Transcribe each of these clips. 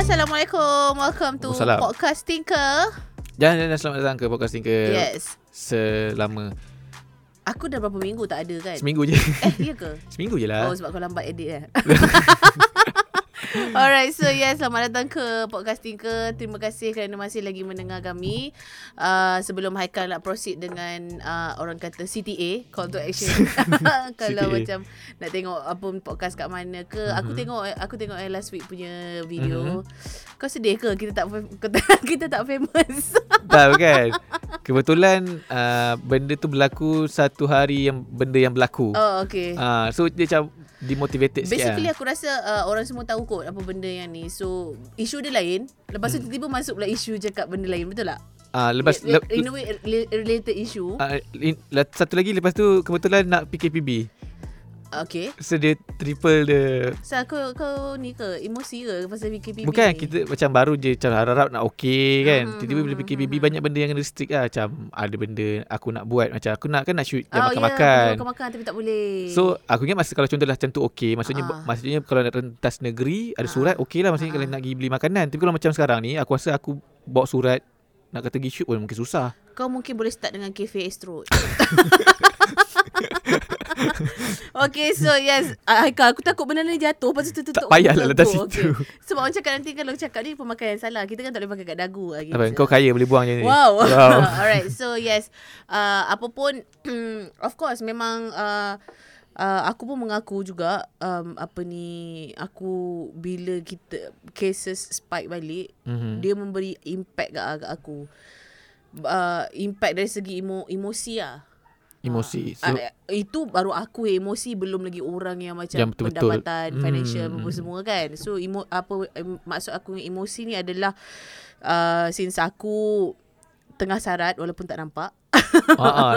Assalamualaikum. Welcome to Waalaikumsalam. podcast Tinker. Jangan jangan selamat datang ke podcasting ke Yes. selama Aku dah berapa minggu tak ada kan? seminggu je. Eh, iya ke? seminggu je Oh, lah. sebab kau lambat edit kan? Alright, so yes, selamat datang ke Podcast Tinker. Terima kasih kerana masih lagi mendengar kami. Uh, sebelum Haikal nak proceed dengan uh, orang kata CTA, Call to Action. Kalau CTA. macam nak tengok apa podcast kat mana ke. Aku tengok aku tengok eh, last week punya video. Kau sedih ke kita tak kita tak famous? Tahu kan? Kebetulan uh, benda tu berlaku satu hari yang benda yang berlaku. oh, okay. Uh, so dia macam demotivated sikit Basically lah. aku rasa uh, orang semua tahu kot apa benda yang ni. So isu dia lain. Lepas tu Hmm. tiba-tiba masuk pula isu cakap benda lain. Betul tak? Uh, lepas Le- le, in a way re- related issue. uh, in, satu lagi lepas tu kebetulan nak PKPB. Okay. So dia triple the So kau, kau ni ke emosi ke pasal PKPB Bukan ni? kita macam baru je macam harap-harap nak okey kan. Hmm, Tiba-tiba bila hmm, PKPB hmm, banyak benda yang restrict lah macam ada benda aku nak buat macam aku nak kan nak shoot jam Oh, makan-makan. Ya, makan-makan tapi tak boleh. So aku ingat masa kalau contohlah macam tu okey maksudnya Ah. maksudnya kalau nak rentas negeri ada surat okey lah maksudnya Ah. kalau nak pergi beli makanan tapi kalau macam sekarang ni aku rasa aku bawa surat nak kata pergi shoot pun mungkin susah. kau mungkin boleh start dengan cafe Astro. okay, so yes. Haikal, aku takut benda ni jatuh. Lepas tu tutup Tak payahlah letak situ. Sebab orang cakap nanti kalau cakap ni pemakaian salah. Kita kan tak boleh pakai kat dagu lagi. Apa kau kaya boleh buang je ni. Wow. wow. Alright. So yes, uh, apa pun of course memang uh, uh, aku pun mengaku juga um, apa ni aku bila kita cases spike balik Mhm. dia memberi impact kat, kat aku. Uh, impact dari segi emo, emosi lah. Emosi. So, So uh, itu baru aku emosi belum lagi orang yang macam Yang betul-betul. pendapatan Hmm. financial apa semua kan. So emo, apa em, maksud aku dengan emosi ni adalah uh, since aku tengah sarat walaupun tak nampak. ah, ah,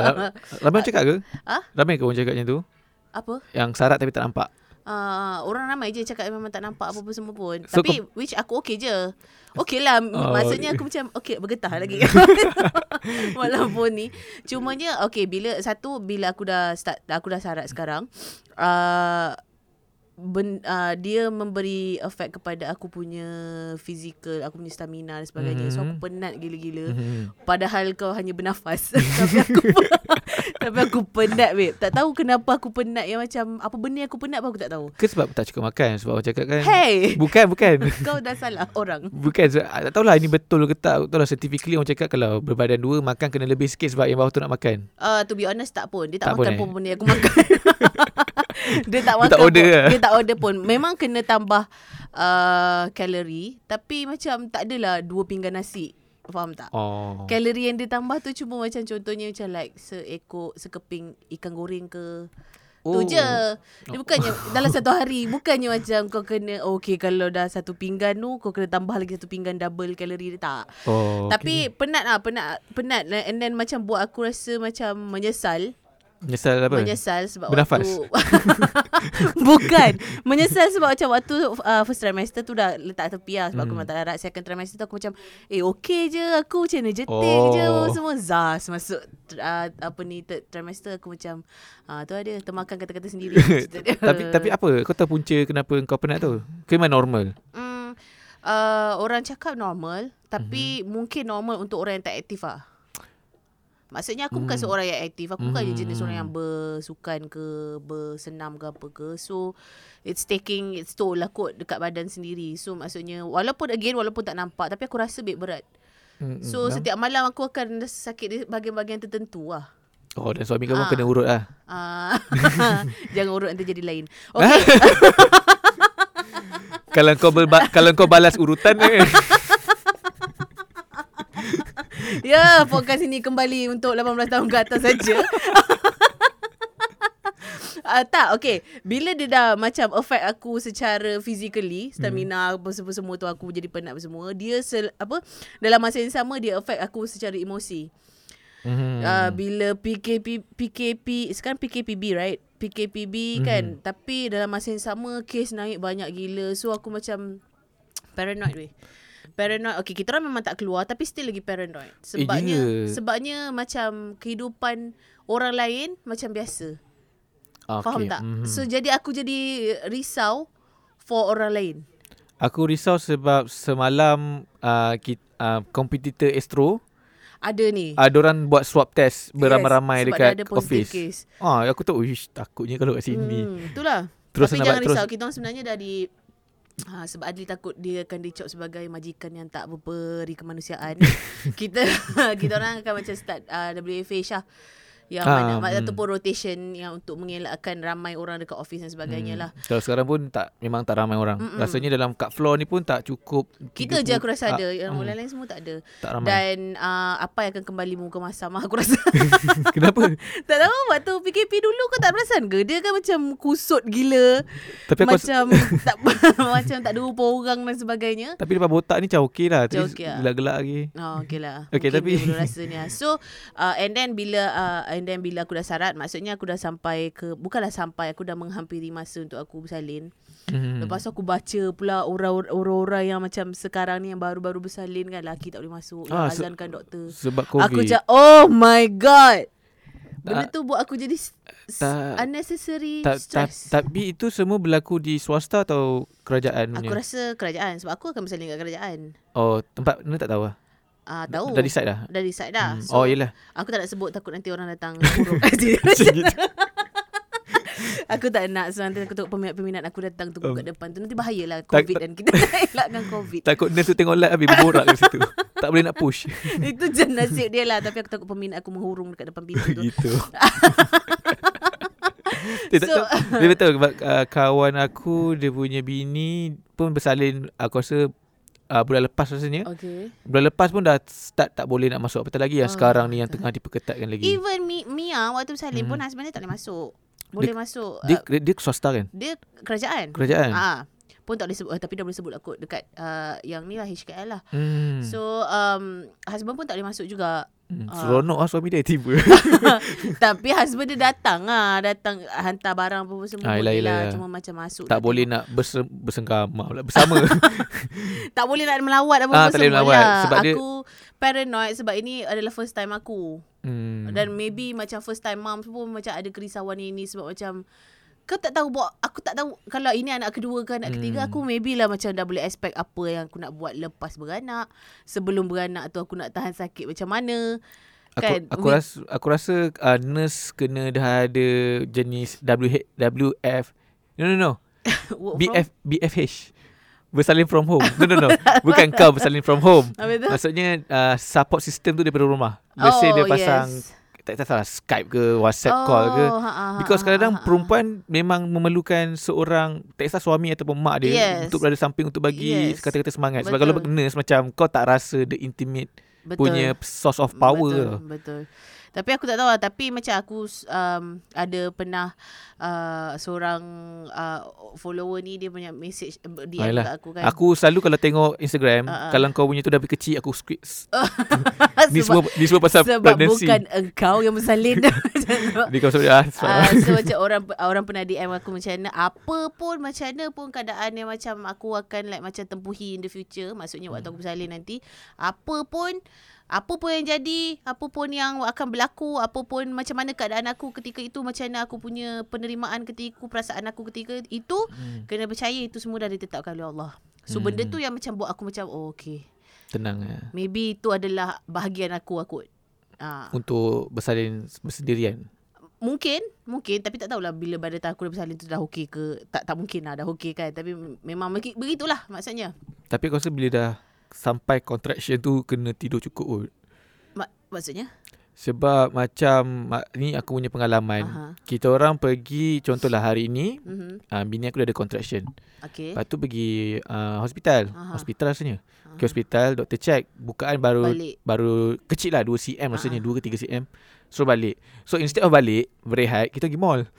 ramai orang cakap ke? Ah? Ramai ke orang cakap macam tu? Apa? Yang syarat tapi tak nampak. Uh, orang ramai je cakap memang tak nampak apa-apa semua pun. So, Tapi which aku okay je. Okay lah. Oh, maksudnya aku macam okay bergetah lagi. Walaupun ni. Cumanya okay bila satu bila aku dah start aku dah sarat sekarang. Uh, ben, uh, dia memberi efek kepada aku punya fizikal, aku punya stamina dan sebagainya. Mm-hmm. So aku Mhm. penat gila-gila. Mhm. Padahal kau hanya bernafas Tapi aku Tapi aku penat babe. Tak tahu kenapa aku penat Yang macam Apa benda yang aku penat pun aku tak tahu. Ke sebab tak cukup makan? Sebab orang cakap kan Hey! Bukan bukan. Kau dah salah orang. Bukan sebab- Tak tahulah ini betul ke tak. Tak tahulah scientifically orang cakap Kalau berbadan dua Makan kena lebih sikit Sebab yang bawah tu nak makan. Uh, To be honest tak pun. Dia tak, Tak makan pun, pun, eh? benda yang aku makan. Dia tak makan tak order pun. lah. Dia tak order pun. Memang kena tambah uh, Kalori Tapi macam Tak adalah Dua pinggan nasi Faham tak? Oh Kalori yang dia tambah tu cuma macam contohnya macam like seekor sekeping ikan goreng ke. Oh. Tu je. Dia bukannya dalam satu hari bukannya macam kau kena oh, okay kalau dah satu pinggan tu kau kena tambah lagi satu pinggan double kalori dia tak. Oh Tapi penat lah penat penat lah. and then macam buat aku rasa macam menyesal. Menyesal apa? Menyesal sebab Bernafas? waktu Bukan Menyesal sebab macam waktu uh, First trimester tu dah letak tepi lah Sebab aku Hmm. memang tak larat Second trimester tu aku macam Eh okay je Aku macam mana jeting Oh. je Semua zas Masuk uh, Apa ni Third trimester aku macam uh, Tu ada Termakan kata-kata sendiri tapi tapi apa? Kau tahu punca kenapa kau penat tu? Ke memang normal? Hmm, uh, orang cakap normal tapi Mhm. mungkin normal untuk orang yang tak aktif lah. Maksudnya aku bukan Hmm. seorang yang aktif. Aku bukan Hmm. jenis orang yang bersukan ke, bersenam ke apa ke. So it's taking its toll lah kot dekat badan sendiri. So maksudnya walaupun again walaupun tak nampak tapi aku rasa bit berat. Hmm, So hmm, setiap malam aku akan rasa sakit di bahagian-bahagian tertentu lah. Oh dan suami Ah. pun kena urut lah Uh, jangan urut nanti jadi lain. Okay. Kalau kau berba- Kalau kau balas urutan eh. Ya, podcast ini kembali untuk 18 tahun ke atas saja. Uh, tak, okay. Bila dia dah macam affect aku secara physically, stamina apa semua semua tu aku jadi penat semua, dia sel, apa dalam masa yang sama dia affect aku secara emosi. Mhm. Uh, bila PKP PKP sekarang PKPB right? PKPB kan. Tapi dalam masa yang sama kes naik banyak gila. So aku macam paranoid weh. Paranoid. Okay, kita orang memang tak keluar tapi still lagi paranoid. Sebabnya ya. sebabnya macam kehidupan orang lain macam biasa. Okay. Faham tak? Mhm. So jadi aku jadi risau for orang lain. Aku risau sebab semalam uh, kita, uh, kompetitor Astro Ada ni. ada orang buat swab test beramai-ramai Yes, dekat ada office. Case. Ah, aku tahu, ish, takutnya kalau kat sini. Hmm, itulah. Terus Tapi jangan buat- terus risau, kita orang sebenarnya dah di Ha, sebab Adli takut dia akan dicop sebagai majikan yang tak berperi kemanusiaan. kita kita orang akan macam start uh, WFA Syah. Yang Ah, mana hmm. ataupun rotation yang untuk mengelakkan ramai orang dekat office dan sebagainya lah. Kalau sekarang pun tak memang tak ramai orang. Mm-mm. Rasanya dalam kat floor ni pun tak cukup. Kita 30 je aku rasa ada, ah, yang hmm, orang lain semua tak ada. Tak ramai. Dan uh, apa yang akan kembali muka masam aku rasa. Kenapa? tak tahu waktu PKP dulu kau tak perasan ke? Dia kan macam kusut gila. Tapi aku macam tak macam tak ada rupa orang dan sebagainya. tapi lepas botak ni macam okey lah. Macam Tapi okey lah. gelak-gelak lagi. Oh, okay lah. Okay, Mungkin tapi- dia belum rasa ni lah. So, uh, and then bila uh, and then bila aku dah sarat, maksudnya aku dah sampai ke bukanlah sampai, aku dah menghampiri masa untuk aku bersalin. Hmm. Lepas tu aku baca pula orang- orang-orang yang macam sekarang ni yang baru-baru bersalin kan lelaki tak boleh masuk. Ah, se- azankan doktor. Sebab COVID. Aku macam oh my god. Benda Tak- tu buat aku jadi tak- unnecessary Ta- ta- stress. tapi itu semua berlaku di swasta atau kerajaan Aku punya? rasa kerajaan sebab aku akan bersalin kat kerajaan. Oh, tempat ni tak tahu lah. Ah tahu. Dah decide dah? Dah decide dah. Hmm. oh, yelah. Aku tak nak sebut takut nanti orang datang buruk. aku tak nak so nanti aku tengok peminat-peminat aku datang tunggu Oh. kat depan tu nanti bahayalah Tak- covid dan kita nak elakkan covid. Takut nurse tu tengok live habis berborak kat situ. tak boleh nak push. Itu je nasib dia lah tapi aku takut peminat aku menghurung dekat depan pintu tu. gitu. Dia tak So- tahu. Dia betul sebab uh, kawan aku dia punya bini pun bersalin aku rasa uh, bulan lepas rasanya. Okay. Bulan lepas pun dah start tak boleh nak masuk apatah lagi yang Oh, sekarang ni yang tengah diperketatkan lagi. Even Mi, Mia waktu bersalin pun Hmm. husband dia tak boleh masuk. Boleh masuk. Dia, uh, dia, dia swasta kan? dia kerajaan. Kerajaan. Ah. Pun tak boleh sebut uh, tapi dah boleh sebut lah kot dekat uh, yang ni lah HKL lah. Hmm. So um, husband pun tak boleh masuk juga. Hmm. ah. Seronok lah suami dia tiba. Tapi husband dia datang ah, datang hantar barang apa semua Ah, yelah, lah. Cuma macam masuk tak boleh tengok. nak berse, bersengkama pula bersama. tak boleh nak melawat apa Ah, apa tak boleh semua melawat lah. sebab dia- aku paranoid sebab ini adalah first time aku. hmm. Dan maybe macam first time mom pun macam ada kerisauan ini sebab macam kau tak tahu buat aku tak tahu kalau ini anak kedua ke anak ketiga Hmm. aku maybe lah macam dah boleh expect apa yang aku nak buat lepas beranak. Sebelum beranak tu aku nak tahan sakit macam mana. Aku, kan aku We- rasa aku rasa uh, nurse kena dah ada jenis WH, WF no no no. BF BFH bersalin from home. No no no. Bukan kau bersalin from home. Maksudnya uh, support system tu daripada rumah. Let's say dia pasang Oh, yes. Tak salah Skype ke WhatsApp call ke ha, ha, Because ha, kadang-kadang ha, ha. perempuan memang memerlukan seorang tak kisah suami ataupun mak dia Yes. untuk berada samping untuk bagi Yes. kata-kata semangat. Sebab Betul. kalau nurse macam kau tak rasa the intimate betul. punya source of power. Betul, betul. Tapi aku tak tahu lah. Tapi macam aku um, ada pernah uh, seorang uh, follower ni dia punya message uh, DM Ayolah. kat aku kan. Aku selalu kalau tengok Instagram, ah. kalau kau punya tu dah lebih kecil aku script. ni sebab, semua ni semua pasal sebab pregnancy. bukan engkau yang bersalin. Ni kau ah. sebab- Ah, so macam orang orang pernah DM aku macam mana apa pun macam mana pun keadaan yang macam aku akan like macam tempuhi in the future maksudnya waktu aku bersalin nanti apa pun apa pun yang jadi apa pun yang akan berlaku apa pun macam mana keadaan aku ketika itu macam mana aku punya penerimaan ketika itu, perasaan aku ketika itu Hmm, kena percaya itu semua dah ditetapkan oleh Allah. So Hmm. benda tu yang macam buat aku macam oh okay. Tenang ya. maybe itu adalah bahagian aku aku ah. Untuk bersalin bersendirian. Mungkin Mungkin. Tapi tak tahulah Bila badan aku dah bersalin tu Dah okey ke Tak tak mungkin lah Dah okey kan. Tapi memang begi- begitulah Maksudnya. Tapi aku rasa bila dah sampai contraction tu kena tidur cukup kot. mak, Maksudnya Sebab macam ni aku punya pengalaman. Aha. Kita orang pergi contohlah hari ni mm-hmm. uh, bini aku dah ada contraction. Okay Lepas tu pergi uh, hospital. Aha. Hospital rasanya. Aha. Ke hospital, doktor check. Bukaan baru Balik baru kecil lah 2 cm rasanya, Ah. 2 ke 3 cm. Suruh balik. So instead of balik, berehat, kita pergi mall.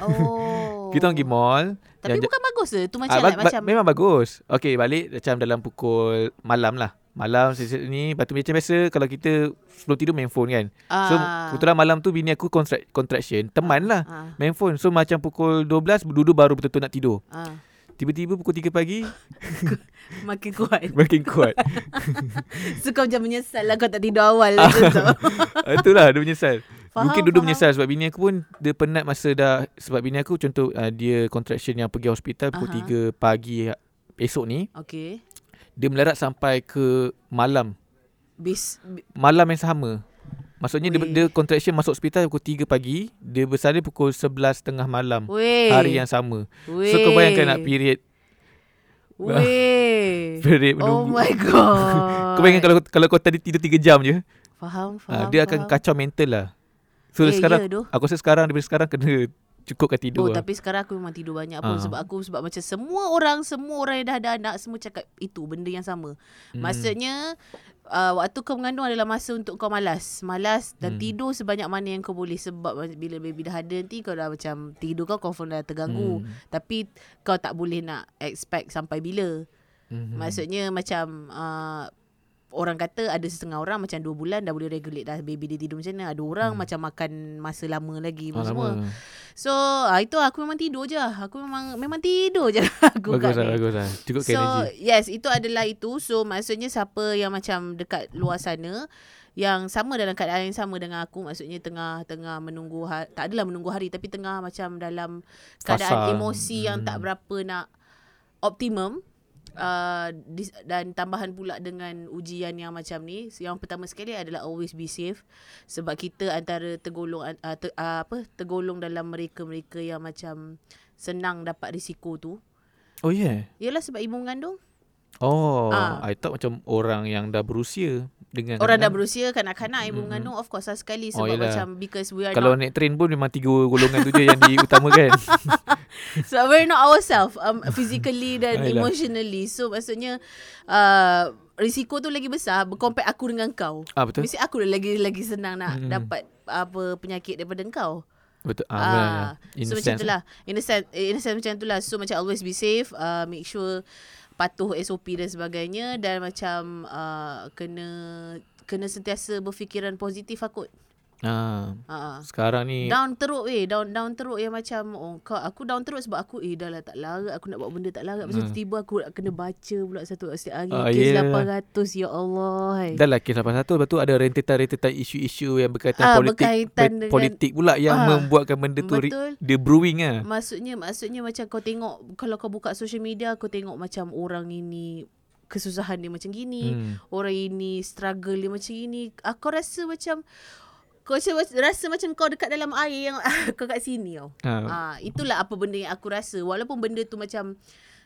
Oh Kita pergi mall. Tapi yang- bukan bagus ke? Tu macam Ah, like, ba- ba- Macam Memang bagus. Okay, balik macam dalam pukul malam lah. Malam ni Lepas tu macam biasa Kalau kita Sebelum tidur main phone kan. So ah, kebetulan malam tu Bini aku contract, contraction. Teman lah ah, Main phone. So macam pukul 12 Duduk baru betul-betul nak tidur. Ah. Tiba-tiba pukul 3 pagi Makin kuat. Makin kuat. So kau macam menyesal lah Kau tak tidur awal Macam tu Ah, Itulah dia menyesal Faham, Mungkin duduk faham. menyesal Sebab bini aku pun Dia penat masa dah Sebab bini aku contoh uh, Dia contraction yang pergi hospital Pukul Aha. 3 pagi esok ni Okay. dia melarat sampai ke malam. Bis, bi- Malam yang sama. Maksudnya dia, Weh. dia contraction masuk hospital pukul 3 pagi, dia bersalin pukul 11 tengah malam. Weh. Hari yang sama. Weh. So kau bayangkan nak period Weh. period oh my god. Kau bayangkan kalau kalau kau tadi tidur 3 jam je, Faham, ah, faham. dia akan faham. kacau mental lah. So Eh, sekarang doh. aku rasa sekarang daripada sekarang kena cukupkan tidur. Oh lah. tapi sekarang aku memang tidur banyak pun Ah. sebab aku sebab macam semua orang semua orang yang dah ada anak semua cakap itu benda yang sama. Hmm. Maksudnya uh, waktu kau mengandung adalah masa untuk kau malas. Malas dan Hmm. tidur sebanyak mana yang kau boleh sebab bila baby dah ada nanti kau dah macam tidur kau confirm dah terganggu. Hmm. Tapi kau tak boleh nak expect sampai bila. Mhm. Maksudnya macam uh, orang kata ada setengah orang macam 2 bulan dah boleh regulate dah baby dia tidur macam mana. Ada orang Hmm. macam makan masa lama lagi Ah, semua. lama. So uh, itu aku memang tidur je. Aku memang memang tidur je aku Bagus kat lah, bagus lah. Cukupkan So energy. yes itu adalah itu. So maksudnya siapa yang macam dekat luar sana yang sama dalam keadaan yang sama dengan aku maksudnya tengah tengah menunggu ha- tak adalah menunggu hari tapi tengah macam dalam keadaan Fasa. emosi yang tak Hmm. berapa nak optimum uh, dis, dan tambahan pula dengan ujian yang macam ni. Yang pertama sekali adalah always be safe. Sebab kita antara tergolong uh, ter, uh, apa tergolong dalam mereka-mereka yang macam senang dapat risiko tu. Oh yeah. Yalah sebab ibu mengandung Oh, Ah. I thought macam orang yang dah berusia dengan Orang dah kanak-kanak. berusia kanak-kanak ibu mengandung of course lah sekali Oh, sebab yelah. macam because we are Kalau not naik train pun memang tiga golongan tu je yang diutamakan. sebab we're not ourselves um, physically dan Ah, yelah. emotionally so maksudnya uh, risiko tu lagi besar compare aku dengan kau ah betul. mesti aku lagi lagi senang nak Mm-mm. dapat apa penyakit daripada kau Betul. Ah, Ah. In so a macam sense. itulah. In a sense, in a sense macam itulah. So macam always be safe. Uh, make sure patuh SOP dan sebagainya. Dan macam uh, kena kena sentiasa berfikiran positif lah kot. Ah, Uh, sekarang ni down teruk weh. Down, down teruk yang macam oh, kau, aku down teruk sebab aku eh dah lah tak larat. Aku nak buat benda tak larat. Tu Hmm. tiba-tiba aku nak kena baca pula satu setiap hari. Ah, kes yeah. 800 ya Allah. hai. dah lah kes 81 lepas tu ada rentetan-rentetan isu-isu yang berkaitan Ah, politik berkaitan dengan- politik pula yang Ah, membuatkan benda tu Betul. dia brewing ah. Maksudnya maksudnya macam kau tengok kalau kau buka social media kau tengok macam orang ini kesusahan dia macam gini, Hmm. orang ini struggle dia macam gini. Aku rasa macam kau rasa, rasa macam kau dekat dalam air yang kau kat sini tau. Ah, Ah, itulah apa benda yang aku rasa. Walaupun benda tu macam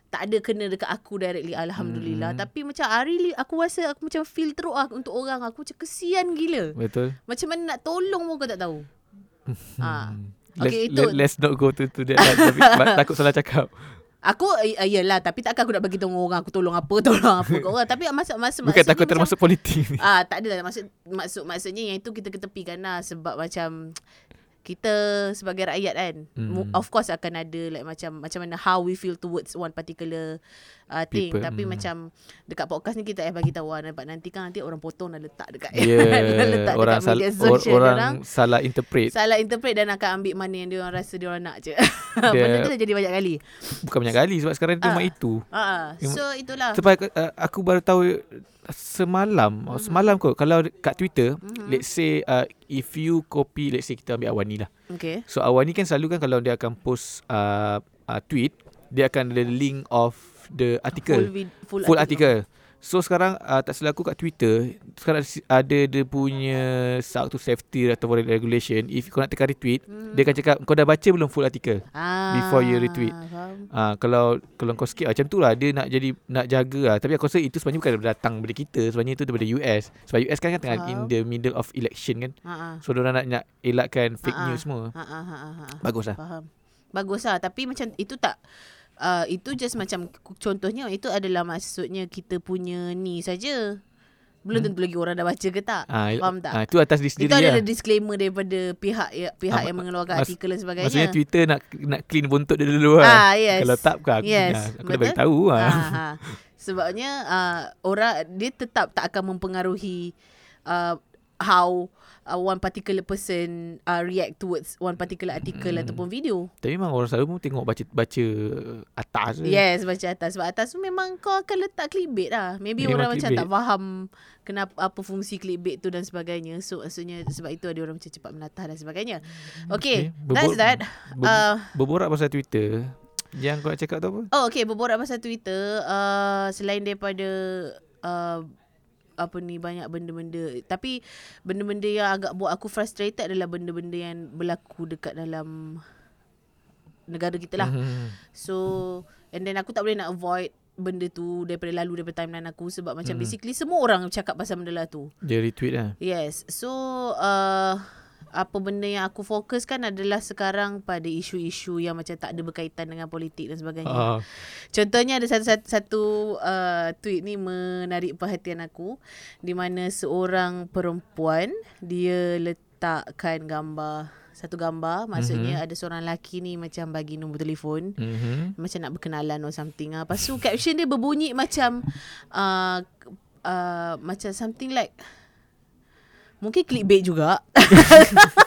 tak ada kena dekat aku directly alhamdulillah Hmm. tapi macam hari ni aku rasa aku macam feel teruk lah untuk orang aku macam kesian gila betul. macam mana nak tolong pun kau tak tahu ah Hmm. Okay, let's, itu- let, let's not go to, to that. Tapi, takut salah cakap. Aku uh, yalah tapi takkan aku nak bagi tahu orang aku tolong apa tolong apa kat orang tapi masa masa Bukan takut macam- termasuk politik ni. Ah tak adalah maksud maksud maksudnya yang itu kita ketepikan lah sebab macam kita sebagai rakyat kan hmm. of course akan ada like macam macam mana how we feel towards one particular uh, thing People, tapi hmm. macam dekat podcast ni kita eh bagi tahu ah nampak nanti kan nanti orang potong dan letak dekat Yeah, letak orang, dekat sal- media or, sosial orang orang salah interpret. salah interpret dan akan ambil mana yang dia orang rasa dia orang nak je benda tu dah jadi banyak kali Bukan banyak kali sebab sekarang dia Ah. memang itu. ah so itulah Sebab uh, aku baru tahu semalam, oh, semalam kot kalau kat Twitter, Mhm. let's say uh, if you copy, let's say kita ambil Awani lah. okay So Awani kan selalu kan kalau dia akan post uh, uh, tweet, dia akan ada link of the article. full vid, full, full article. So sekarang uh, tak selaku kat Twitter sekarang ada- dia punya satu safety atau regulation if kau nak tekan retweet Hmm. dia akan cakap kau dah baca belum full article ah, before you retweet. Ah uh, kalau kalau kau skip macam tu lah dia nak jadi nak jaga lah tapi aku rasa itu sebenarnya bukan datang daripada kita sebenarnya itu daripada US sebab US kan, kan tengah in Faham. the middle of election kan Ha ah. so dia nak nak elakkan fake Ah, ah. news semua Ha ah ha ha, ah. bagus lah Faham. Bagus lah tapi macam itu tak uh, itu just macam contohnya itu adalah maksudnya kita punya ni saja. Belum Hmm. tentu lagi orang dah baca ke tak. ah Faham tak? ah, itu atas diri itu sendiri adalah lah disclaimer daripada pihak ya, pihak Ah, yang mengeluarkan mas- artikel dan sebagainya. maksudnya Twitter nak nak clean buntut dia dulu lah Ah yes. kalau tak bukan aku, Yes, ah, aku dah bagi tahu lah Ha, ha. Sebabnya uh, orang dia tetap tak akan mempengaruhi uh, how uh, one particular person uh, react towards one particular article Hmm. ataupun video. Tapi memang orang selalu pun tengok baca baca atas je. Yes, baca atas. Sebab atas tu memang kau akan letak clickbait lah. Maybe Memang orang macam clickbait. tak faham kenapa apa fungsi clickbait tu dan sebagainya. So maksudnya sebab itu ada orang macam cepat menatah dan sebagainya. Okay, Okay, that's that. Ber- Uh, berborak pasal Twitter. Yang kau nak cakap tu apa? Oh okay Berborak pasal Twitter uh, Selain daripada uh, Apa ni Banyak benda-benda Tapi Benda-benda yang agak Buat aku frustrated Adalah benda-benda yang Berlaku dekat dalam Negara kita lah Mhm. So And then aku tak boleh nak avoid Benda tu Daripada lalu Daripada timeline aku Sebab macam Mhm. basically Semua orang cakap pasal benda lah tu Dia retweet lah. Yes. So uh, apa benda yang aku fokuskan adalah sekarang pada isu-isu yang macam tak ada berkaitan dengan politik dan sebagainya. Ah. Contohnya ada satu satu, satu uh, tweet ni menarik perhatian aku di mana seorang perempuan dia letakkan gambar satu gambar maksudnya mm-hmm. ada seorang lelaki ni macam bagi nombor telefon Mhm. macam nak berkenalan or something ah. Lepas tu caption dia berbunyi macam uh, uh, macam something like mungkin clickbait juga.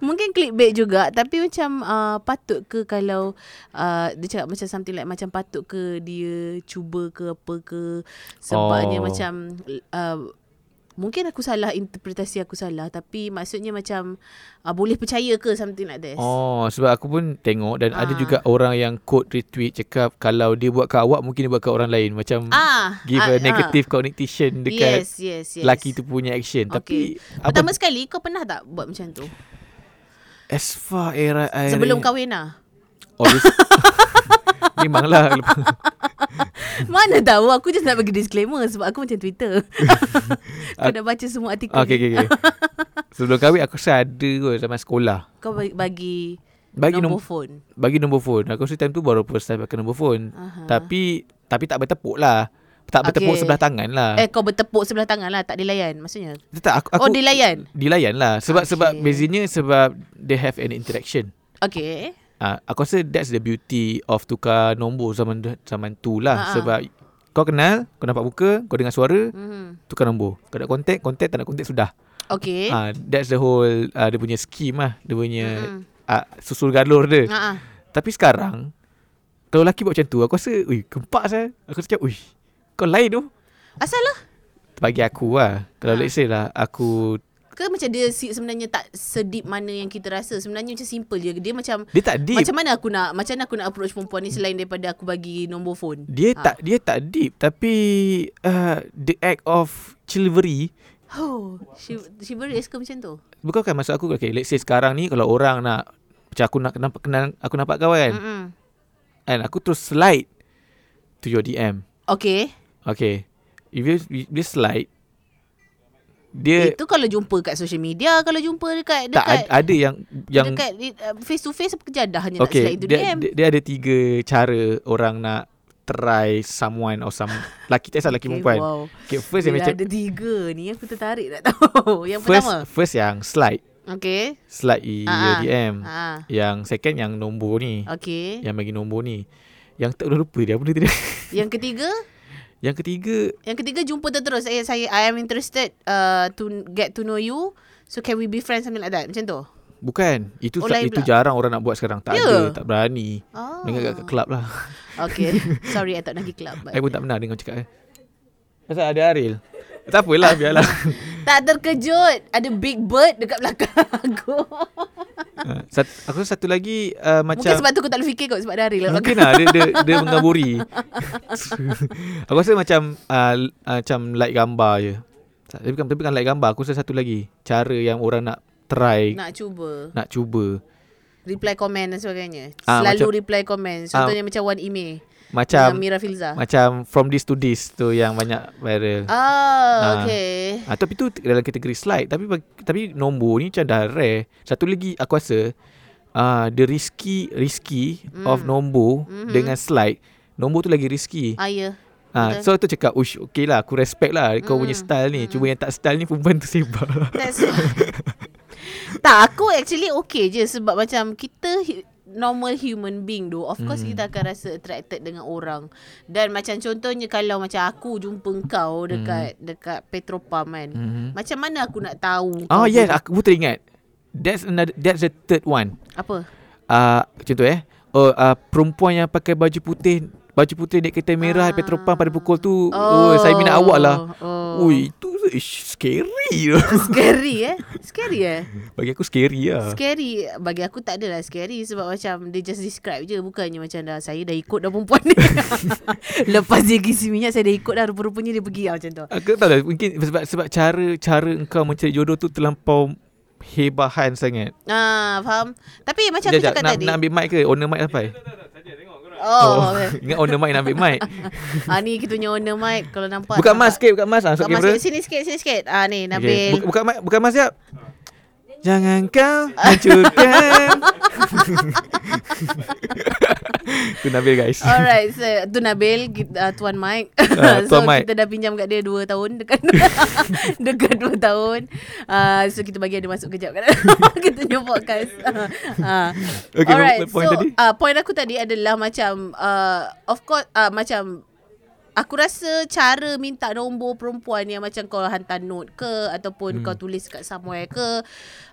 mungkin clickbait juga tapi macam uh, patut ke kalau uh, dia cakap macam something like macam patut ke dia cuba ke apa ke sebabnya Oh. macam uh, Mungkin aku salah interpretasi aku salah tapi maksudnya macam uh, boleh percaya ke something like this. Oh, sebab aku pun tengok dan ada Ah. juga orang yang quote retweet cakap kalau dia buat kat awak mungkin dia buat kat orang lain macam Ah, give ah, a ah. negative connotation dekat yes, yes, yes. lelaki tu punya action. Tapi Pertama sekali kau pernah tak buat macam tu? as far era I Sebelum kahwin lah. Oh, memanglah Mana tahu aku just nak bagi disclaimer sebab aku macam Twitter. kau dah baca semua artikel. Okay, okay, okay. Sebelum kahwin aku rasa ada kot zaman sekolah. Kau bagi, bagi, nombor nombor phone. bagi nombor phone. Aku rasa time tu baru first time pakai nombor phone. Aha. Tapi tapi tak bertepuk lah. Tak bertepuk Okay. sebelah tangan lah. Eh kau bertepuk sebelah tangan lah tak dilayan maksudnya. tak aku, aku oh dilayan. dilayan lah. Sebab Okay. sebab bezanya sebab they have an interaction. Okay. Ah, aku rasa that's the beauty of tukar nombor zaman zaman tu lah. Ha-ha. Sebab kau kenal, kau nampak muka, kau dengar suara, Mm-hmm. tukar nombor. Kau nak contact, contact, tak nak contact sudah. Okay. Ah, that's the whole uh, dia punya scheme lah. Dia punya Mm-mm. uh, susul galur dia. Ah. Tapi sekarang kalau lelaki buat macam tu, aku rasa, ui, kempak saya. Aku cakap, ui, kau lain tu. Asal lah. Bagi aku lah. Kalau Ha. let's say lah, aku, Ke macam dia sebenarnya tak sedip mana yang kita rasa. Sebenarnya macam simple je. Dia macam dia tak deep. Macam mana aku nak Macam mana aku nak approach perempuan ni Selain daripada aku bagi nombor phone dia Ha. tak dia tak deep. Tapi uh, the act of chivalry, Oh she very ke macam tu bukan kan maksud aku, okay, let's say sekarang ni kalau orang nak, macam aku nak nampak, kenal, aku nampak kau kan, Mm-mm. and aku terus slide to your DM. Okay Okay. If you, dia slide, dia Itu kalau jumpa kat social media Kalau jumpa dekat tak Dekat ada, ada yang yang Dekat face to face Kejadah hanya nak okay, slide into dia, DM dia, dia ada tiga cara orang nak try someone or some laki tak salah laki okay, perempuan. wow. Okay, first yang Bila macam ada tiga ni Aku tertarik nak tahu Yang first pertama first yang slide, Okay slide i Ah, your ah. DM. ha. Yang second yang nombor ni, Okay yang bagi nombor ni. Yang tak boleh lupa dia apa dia. Yang ketiga Yang ketiga Yang ketiga jumpa terus Eh saya I am interested uh, To get to know you So can we be friends Something like that Macam tu bukan. Itu Oh, itu pula. jarang orang nak buat sekarang. Tak Ya? ada, tak berani. Oh. Dengar kat club lah. Okay Sorry I tak nak pergi club but I pun tak pernah dengar cakap eh. Pasal ada Aril. Tak apalah, biarlah. Tak terkejut. Ada big bird Dekat belakang aku. Ah, Sat, aku satu lagi uh, macam Mungkin sebab tu aku tak boleh fikir kot Sebab ada hari lah Mungkin lah dia, dia, dia mengaburi Aku rasa macam uh, uh, Macam like gambar je. Tapi bukan, tapi bukan like gambar Aku rasa satu lagi. Cara yang orang nak try. Nak cuba. Nak cuba Reply comment dan sebagainya. Ah, Selalu macam- reply comment. Contohnya macam Wan Ime Macam Mira Filza. Macam from this to this tu Yang banyak viral. Ah, Ah. okay. Ah, tapi tu dalam kategori slide. Tapi tapi nombor ni macam dah rare. Satu lagi aku rasa uh, The risky Risky Mm. Of nombor Mhm. Dengan slide. Nombor tu lagi risky. Ah, ya. Ha, Betul. so tu cakap Ush okay lah Aku respect lah Kau Mm, punya style ni. Mm. Cuma yang tak style ni Perempuan tu sebar That's Tak aku actually okay je Sebab macam Kita normal human being tu Of course Hmm. kita akan rasa attracted dengan orang Dan macam contohnya Kalau macam aku jumpa kau Dekat dekat Petropam kan mm-hmm. Macam mana aku nak tahu Oh yes Aku pun teringat That's another That's the third one Apa? uh, Contoh eh Oh uh, Perempuan yang pakai baju putih baju putih naik kereta merah Ah. petrol pump pada pukul tu. Oh, saya minat awak lah. Oh. Ui, itu ish, scary. Scary eh Scary eh Bagi aku scary lah. Scary Bagi aku tak adalah scary Sebab macam Dia just describe je Bukannya macam dah Saya dah ikut dah perempuan ni Lepas dia kisi minyak Saya dah ikut dah Rupa-rupanya dia pergi lah macam tu Aku tak tahu lah Mungkin sebab sebab cara cara engkau mencari jodoh tu terlampau hebahan sangat. Ah, faham Tapi macam aku Sekejap, cakap nak, tadi nak ambil mic ke? Owner mic sampai? Oh, Ingat owner mic nak ambil mic. ah, ni kita punya owner mic Kalau nampak Buka nampak. mask sikit, buka mask. Ah, Buka masuk mask sikit. Sini sikit Sini sikit ah, Ni Okay. Nabil Buka, buka mic, buka mask siap. Jangan kau hancurkan. tu Nabil guys. Alright, so, tu Nabil, kita, uh, Tuan Mike. So Tuan Mike. kita dah pinjam kat dia 2 tahun dekat dekat 2 tahun. Uh, so kita bagi dia masuk kejap kan. kita punya podcast. uh, Okay, Alright, point so tadi? Uh, point aku tadi adalah macam uh, of course uh, macam Aku rasa cara minta nombor perempuan yang macam kau hantar note ke ataupun hmm. kau tulis kat somewhere ke.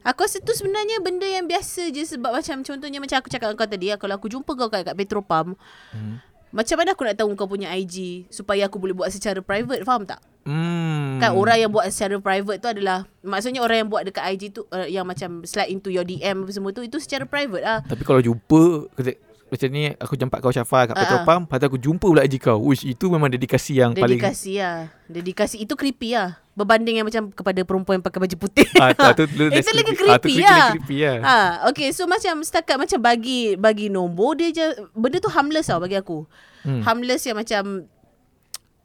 Aku rasa tu sebenarnya benda yang biasa je sebab macam contohnya macam aku cakap dengan kau tadi kalau aku jumpa kau kat, kat Petropam, Hmm. macam mana aku nak tahu kau punya IG supaya aku boleh buat secara private, faham tak? Hmm. Kan orang yang buat secara private tu adalah maksudnya orang yang buat dekat IG tu uh, yang macam slide into your DM apa semua tu itu secara private lah. Tapi kalau jumpa macam ni aku jumpa kau Syafa kat Ah, petrol ah. pump, lepas tu aku jumpa pula IG kau. Uish, itu memang dedikasi yang paling Dedikasi lah. Dedikasi itu creepy lah. Berbanding yang macam kepada perempuan yang pakai baju putih. Ah, tu, tu, tu, Itu lagi ah, creepy creepy, lah. creepy lah. Ha, okay, so macam setakat macam bagi bagi nombor dia je benda tu harmless tau bagi aku. Hmm. Harmless yang macam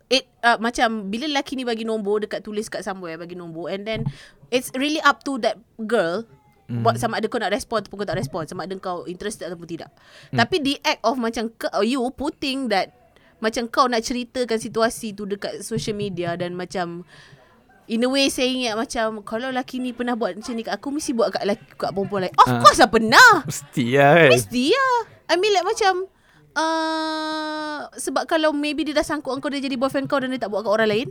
it uh, macam bila lelaki ni bagi nombor dekat tulis kat somewhere bagi nombor and then it's really up to that girl Hmm. buat sama ada kau nak respon ataupun kau tak respon sama ada kau interested ataupun tidak. Tapi the act of macam kau, you putting that macam kau nak ceritakan situasi tu dekat social media dan macam In a way saying yang macam Kalau lelaki ni pernah buat macam ni kat aku Mesti buat kat, lelaki, kat perempuan lain Of Ah. course lah pernah Mesti lah kan. Mesti lah I mean like macam uh, Sebab kalau maybe dia dah sangkut kau Dia jadi boyfriend kau Dan dia tak buat kat orang lain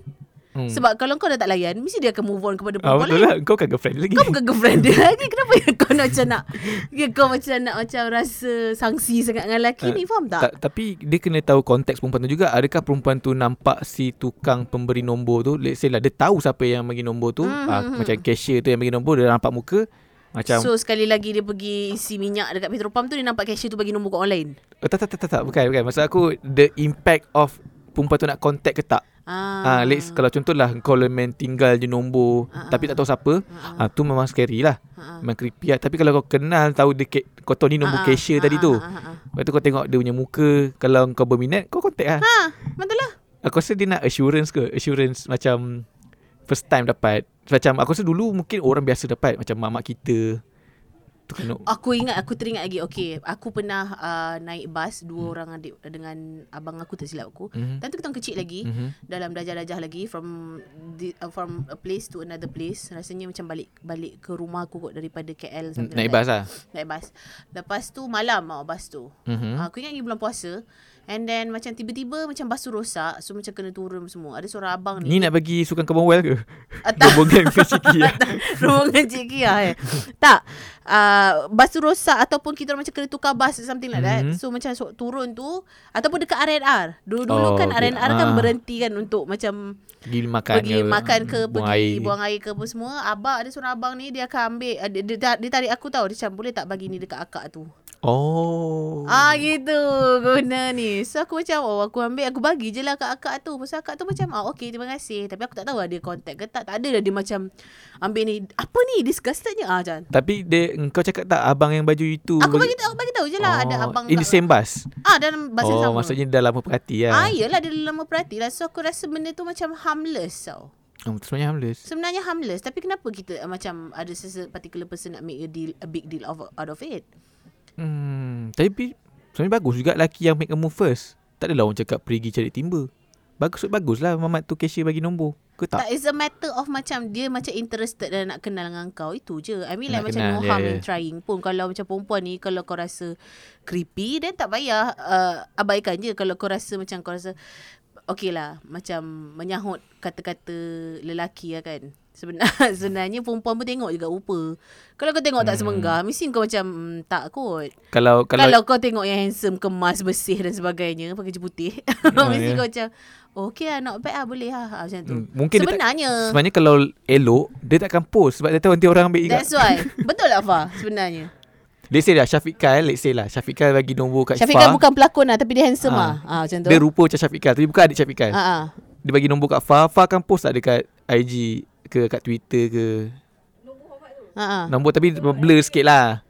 Hmm. Sebab kalau kau dah tak layan Mesti dia akan move on kepada Ah, perempuan betul lain lah. Kau kan girlfriend lagi. Kau bukan girlfriend dia lagi Kenapa yang kau nak macam nak ya, Kau macam nak macam rasa Sangsi sangat dengan lelaki Ah, ni Faham tak? Ta- tapi dia kena tahu konteks perempuan tu juga. Adakah perempuan tu nampak si tukang pemberi nombor tu, let's say lah dia tahu siapa yang bagi nombor tu, Hmm, ah, hmm, hmm. macam cashier tu yang bagi nombor dia nampak muka macam So sekali lagi dia pergi isi minyak dekat Petropam tu Dia nampak cashier tu bagi nombor kat orang lain oh, tak, tak tak tak tak bukan bukan. Maksud aku the impact of perempuan tu nak contact ke tak. Ah, let's kalau contohlah kau lemen tinggal je nombor Ah, tapi tak tahu siapa, ah, tu memang scary lah. Ah, ah. Memang creepy lah. Tapi kalau kau kenal tahu ca- kau tahu ni nombor Ah, ah, cashier ah, tadi ah, tu. ah, ah, ah. Lepas tu kau tengok dia punya muka Kalau kau berminat Kau contact lah Ha, betul lah Aku rasa dia nak assurance ke Assurance macam First time dapat Macam aku rasa dulu Mungkin orang biasa dapat Macam mak-mak kita Kan Aku ingat Aku teringat lagi Okay Aku pernah uh, Naik bas Dua Hmm. orang adik Dengan abang aku tersilap aku Mhm. Time tu kita orang kecil lagi Mhm. Dalam darjah-darjah lagi From the, uh, From a place to another place Rasanya macam balik Balik ke rumah aku kot Daripada KL something Naik like bas lah Naik bas Lepas tu malam tau bas tu Mhm. Aku ingat lagi bulan puasa And then macam tiba-tiba Macam bas tu rosak So macam kena turun semua Ada seorang abang ni Ni nak bagi sukan Commonwealth ke Ah, tak. Rombongan Ciki lah Rombongan Cik Kia eh. Tak. Uh, bas tu rosak ataupun kita macam kena tukar bas something like that. Mhm. So macam so, turun tu ataupun dekat R&R. Dulu-dulu Oh, kan okay. R&R kan Ah. berhenti kan untuk macam Pergi makan pergi ke, makan ke buang pergi air. buang air ke apa semua. Abang ada seorang abang ni dia akan ambil uh, dia, dia, dia tarik aku tahu dia macam boleh tak bagi ni dekat akak tu. Oh Ah gitu guna ni. So aku macam oh aku ambil aku bagi je lah kat akak tu. Pasal akak tu macam ah okey terima kasih. Tapi aku tak tahu ada contact ke tak. Tak ada lah dia macam ambil ni. Apa ni disgustednya ah Jan. Tapi dia Kau cakap tak Abang yang baju itu Aku bagi tahu bagi tahu je lah ada abang In the same bus Ah dalam bahasa Oh sama. maksudnya dah lama perhati lah Ah yelah dia lama perhati lah. So aku rasa benda tu macam harmless tau. oh, Sebenarnya harmless Sebenarnya harmless tapi kenapa kita uh, macam ada sese particular person nak make a deal a big deal of out of it? Hmm, tapi sebenarnya bagus juga lelaki yang make a move first. Tak adalah orang cakap pergi cari timba. Bagus bagus lah Mamat tu cashier bagi nombor. Ke tak? Tak it's a matter of macam dia macam interested dan nak kenal dengan kau itu je. I mean like Nak macam kenal, no harm ya. in trying pun kalau macam perempuan ni kalau kau rasa creepy then tak payah uh, abaikan je kalau kau rasa macam kau rasa Okay lah Macam menyahut kata-kata lelaki lah kan Sebenar, sebenarnya perempuan pun tengok juga rupa. Kalau kau tengok tak Hmm. semenggah, mesti kau macam mm, tak kot. Kalau Kalau, kalau, kau tengok yang handsome, kemas, bersih dan sebagainya, pakai baju putih, Ah, mesti ya. kau macam, okay lah, not bad lah, boleh lah. Ah, macam tu. Hmm, mungkin dia tak- Sebenarnya, sebenarnya kalau elok dia takkan post sebab dia tahu nanti orang ambil juga. that's why. Betul tak, Fah? Sebenarnya. Let's say lah Syafiq Kyle Let's say lah Syafiq Kyle bagi nombor kat Syafiq Fah kan bukan pelakon lah, tapi dia handsome Ah. lah. Ah, macam tu. Dia rupa macam Syafiq Kyle Tapi bukan adik Syafiq Kyle Ah, ah. Dia bagi nombor kat Fah Fah akan post tak dekat IG ke kat Twitter ke Ah, ah. Nombor tapi blur sikit lah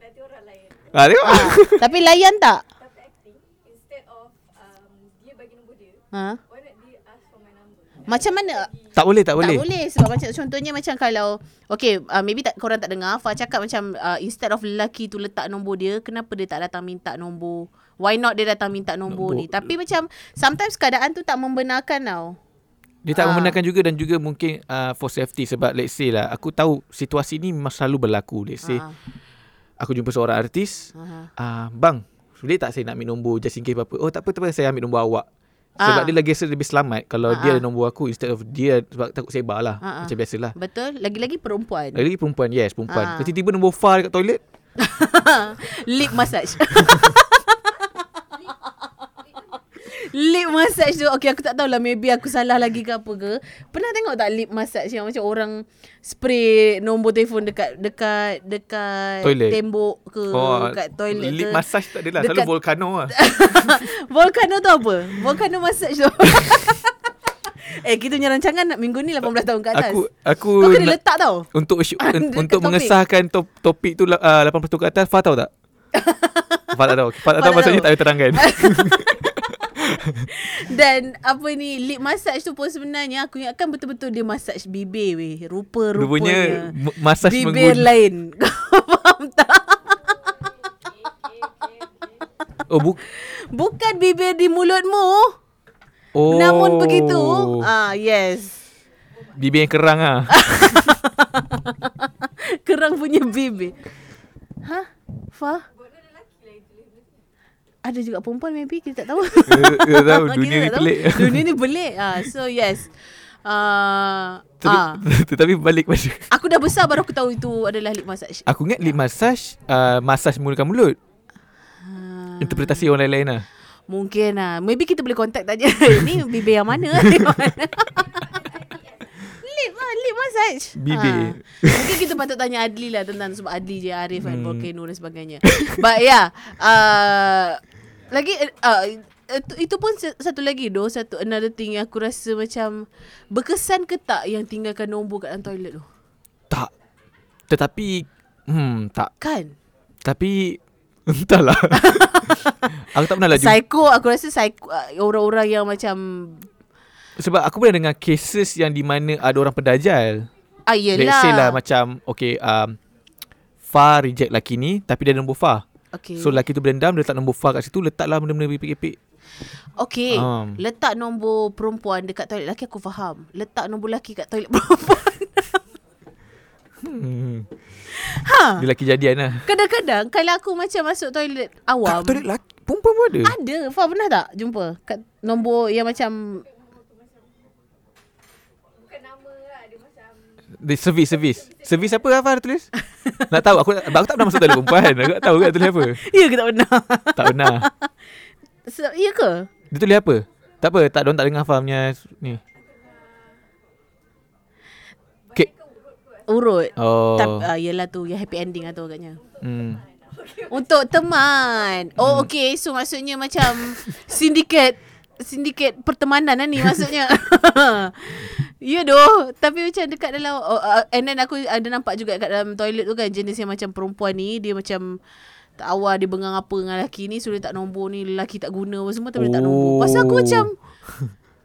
Ah, tengok Ah, Tapi layan tak? Um, dia bagi nombor dia, Ha? why not dia ask for my number? Macam mana? Tak boleh tak boleh Tak boleh sebab macam contohnya macam kalau okay uh, maybe tak korang tak dengar Fah cakap macam uh, instead of lelaki tu letak nombor dia kenapa dia tak datang minta nombor why not dia datang minta nombor, Nombor. ni tapi macam sometimes keadaan tu tak membenarkan tau Dia tak Ah. membenarkan juga Dan juga mungkin uh, For safety Sebab let's say lah Aku tahu situasi ni Memang selalu berlaku. Let's say Ah, Aku jumpa seorang artis ah, uh, Bang Boleh tak saya nak ambil nombor Just in case apa-apa. Oh tak apa, tak apa Saya ambil nombor awak. Sebab Ah. dia lagi rasa lebih selamat Kalau Ah, dia ada nombor aku Instead of dia Sebab takut sebar lah Ah, ah. Macam biasalah. Betul? Lagi-lagi perempuan? Lagi perempuan Yes perempuan. Ah. Kalau tiba-tiba nombor far dekat toilet. Lip massage Lip massage tu Okay aku tak tahulah Maybe aku salah lagi ke apa ke. Pernah tengok tak lip massage Yang macam orang Spray nombor telefon Dekat Dekat Dekat Toilet. Tembok ke Dekat toilet Lip ke? massage tak adalah Selalu volcano lah. Volcano tu apa? Volcano massage tu. Eh kita punya rancangan nak Minggu ni 18 tahun ke atas. Aku Aku Kau kena nak- letak tau. Untuk Ah, un- untuk topik. mengesahkan top, topik tu uh, 80 tahun ke atas Fah tahu tak? Fah tak tahu. Fah tak tahu tak maksudnya tak boleh terangkan Dan apa ni Lip massage tu pun sebenarnya Aku ingatkan betul-betul Dia massage bibir weh Rupanya Rupa-rupanya Massage Bibir menggun- lain Kau faham tak? Oh, bu- Bukan bibir di mulutmu oh. Namun begitu ah Yes Bibir yang kerang lah Kerang punya bibir Hah? Fah? Ada juga perempuan maybe Kita tak tahu. Kita tahu dunia ni pelik. Dunia ni pelik ah, So yes. Uh, ah. Tapi, tetapi balik pada Aku dah besar baru aku tahu itu adalah lip massage. Aku ingat lip massage uh, Massage menggunakan mulut. Ah. Interpretasi orang lain-lain lah. Mungkin lah. Maybe kita boleh contact aja Ni bibir yang mana? Lip lah Lip massage. Bibir. ha. Mungkin kita patut tanya Adli lah Tentang sebab Adli je Arif kan Hmm. Volcano dan sebagainya. But yeah uh, Lagi uh, itu, itu pun satu lagi doh. Satu another thing yang aku rasa macam Berkesan ke tak Yang tinggalkan nombor kat dalam toilet tu Tak. Tetapi Hmm tak. Kan? Tapi Entahlah. Aku tak pernah jumpa Psycho Aku rasa psycho uh, Orang-orang yang macam Sebab aku pernah dengar Cases yang di mana Ada orang pendajal Ah Let's yelah say lah macam Okay um, Far reject lelaki ni Tapi dia nombor Far okay. So lelaki tu berdendam Dia letak nombor Far kat situ Letaklah benda-benda pipik-pipik Okay Um. Letak nombor perempuan Dekat toilet. Lelaki aku faham. Letak nombor lelaki kat toilet perempuan. Hmm. Ha. Dia lelaki jadian lah. Kadang-kadang Kalau aku macam masuk toilet Awam. Kat toilet lelaki Perempuan pun ada? Ada. Fah pernah tak? Jumpa. Kat nombor yang macam Bukan nama lah, dia macam Di service service. Service apa Afar dia tulis Nak tahu aku, aku tak pernah masuk toilet perempuan. Aku tak tahu kat tulis apa. Ya ke tak pernah? Tak pernah. Se- Ya ke? Dia tulis apa? Tak apa Tak Diorang tak dengar Afar punya Ni. Kek Urut. Oh. Tapi, uh, Yelah tu Yang happy ending lah tu agaknya. Hmm. Untuk teman. Oh okay So maksudnya macam Sindiket Sindiket pertemanan lah ni maksudnya. Ya doh Tapi macam dekat dalam oh, uh, And then aku ada nampak juga kat dalam toilet tu kan Jenis yang macam perempuan ni Dia macam Tak awal dia bengang apa dengan lelaki ni So dia tak nombor ni Lelaki tak guna apa semua Tapi dia tak nombor. Pasal aku Oh. macam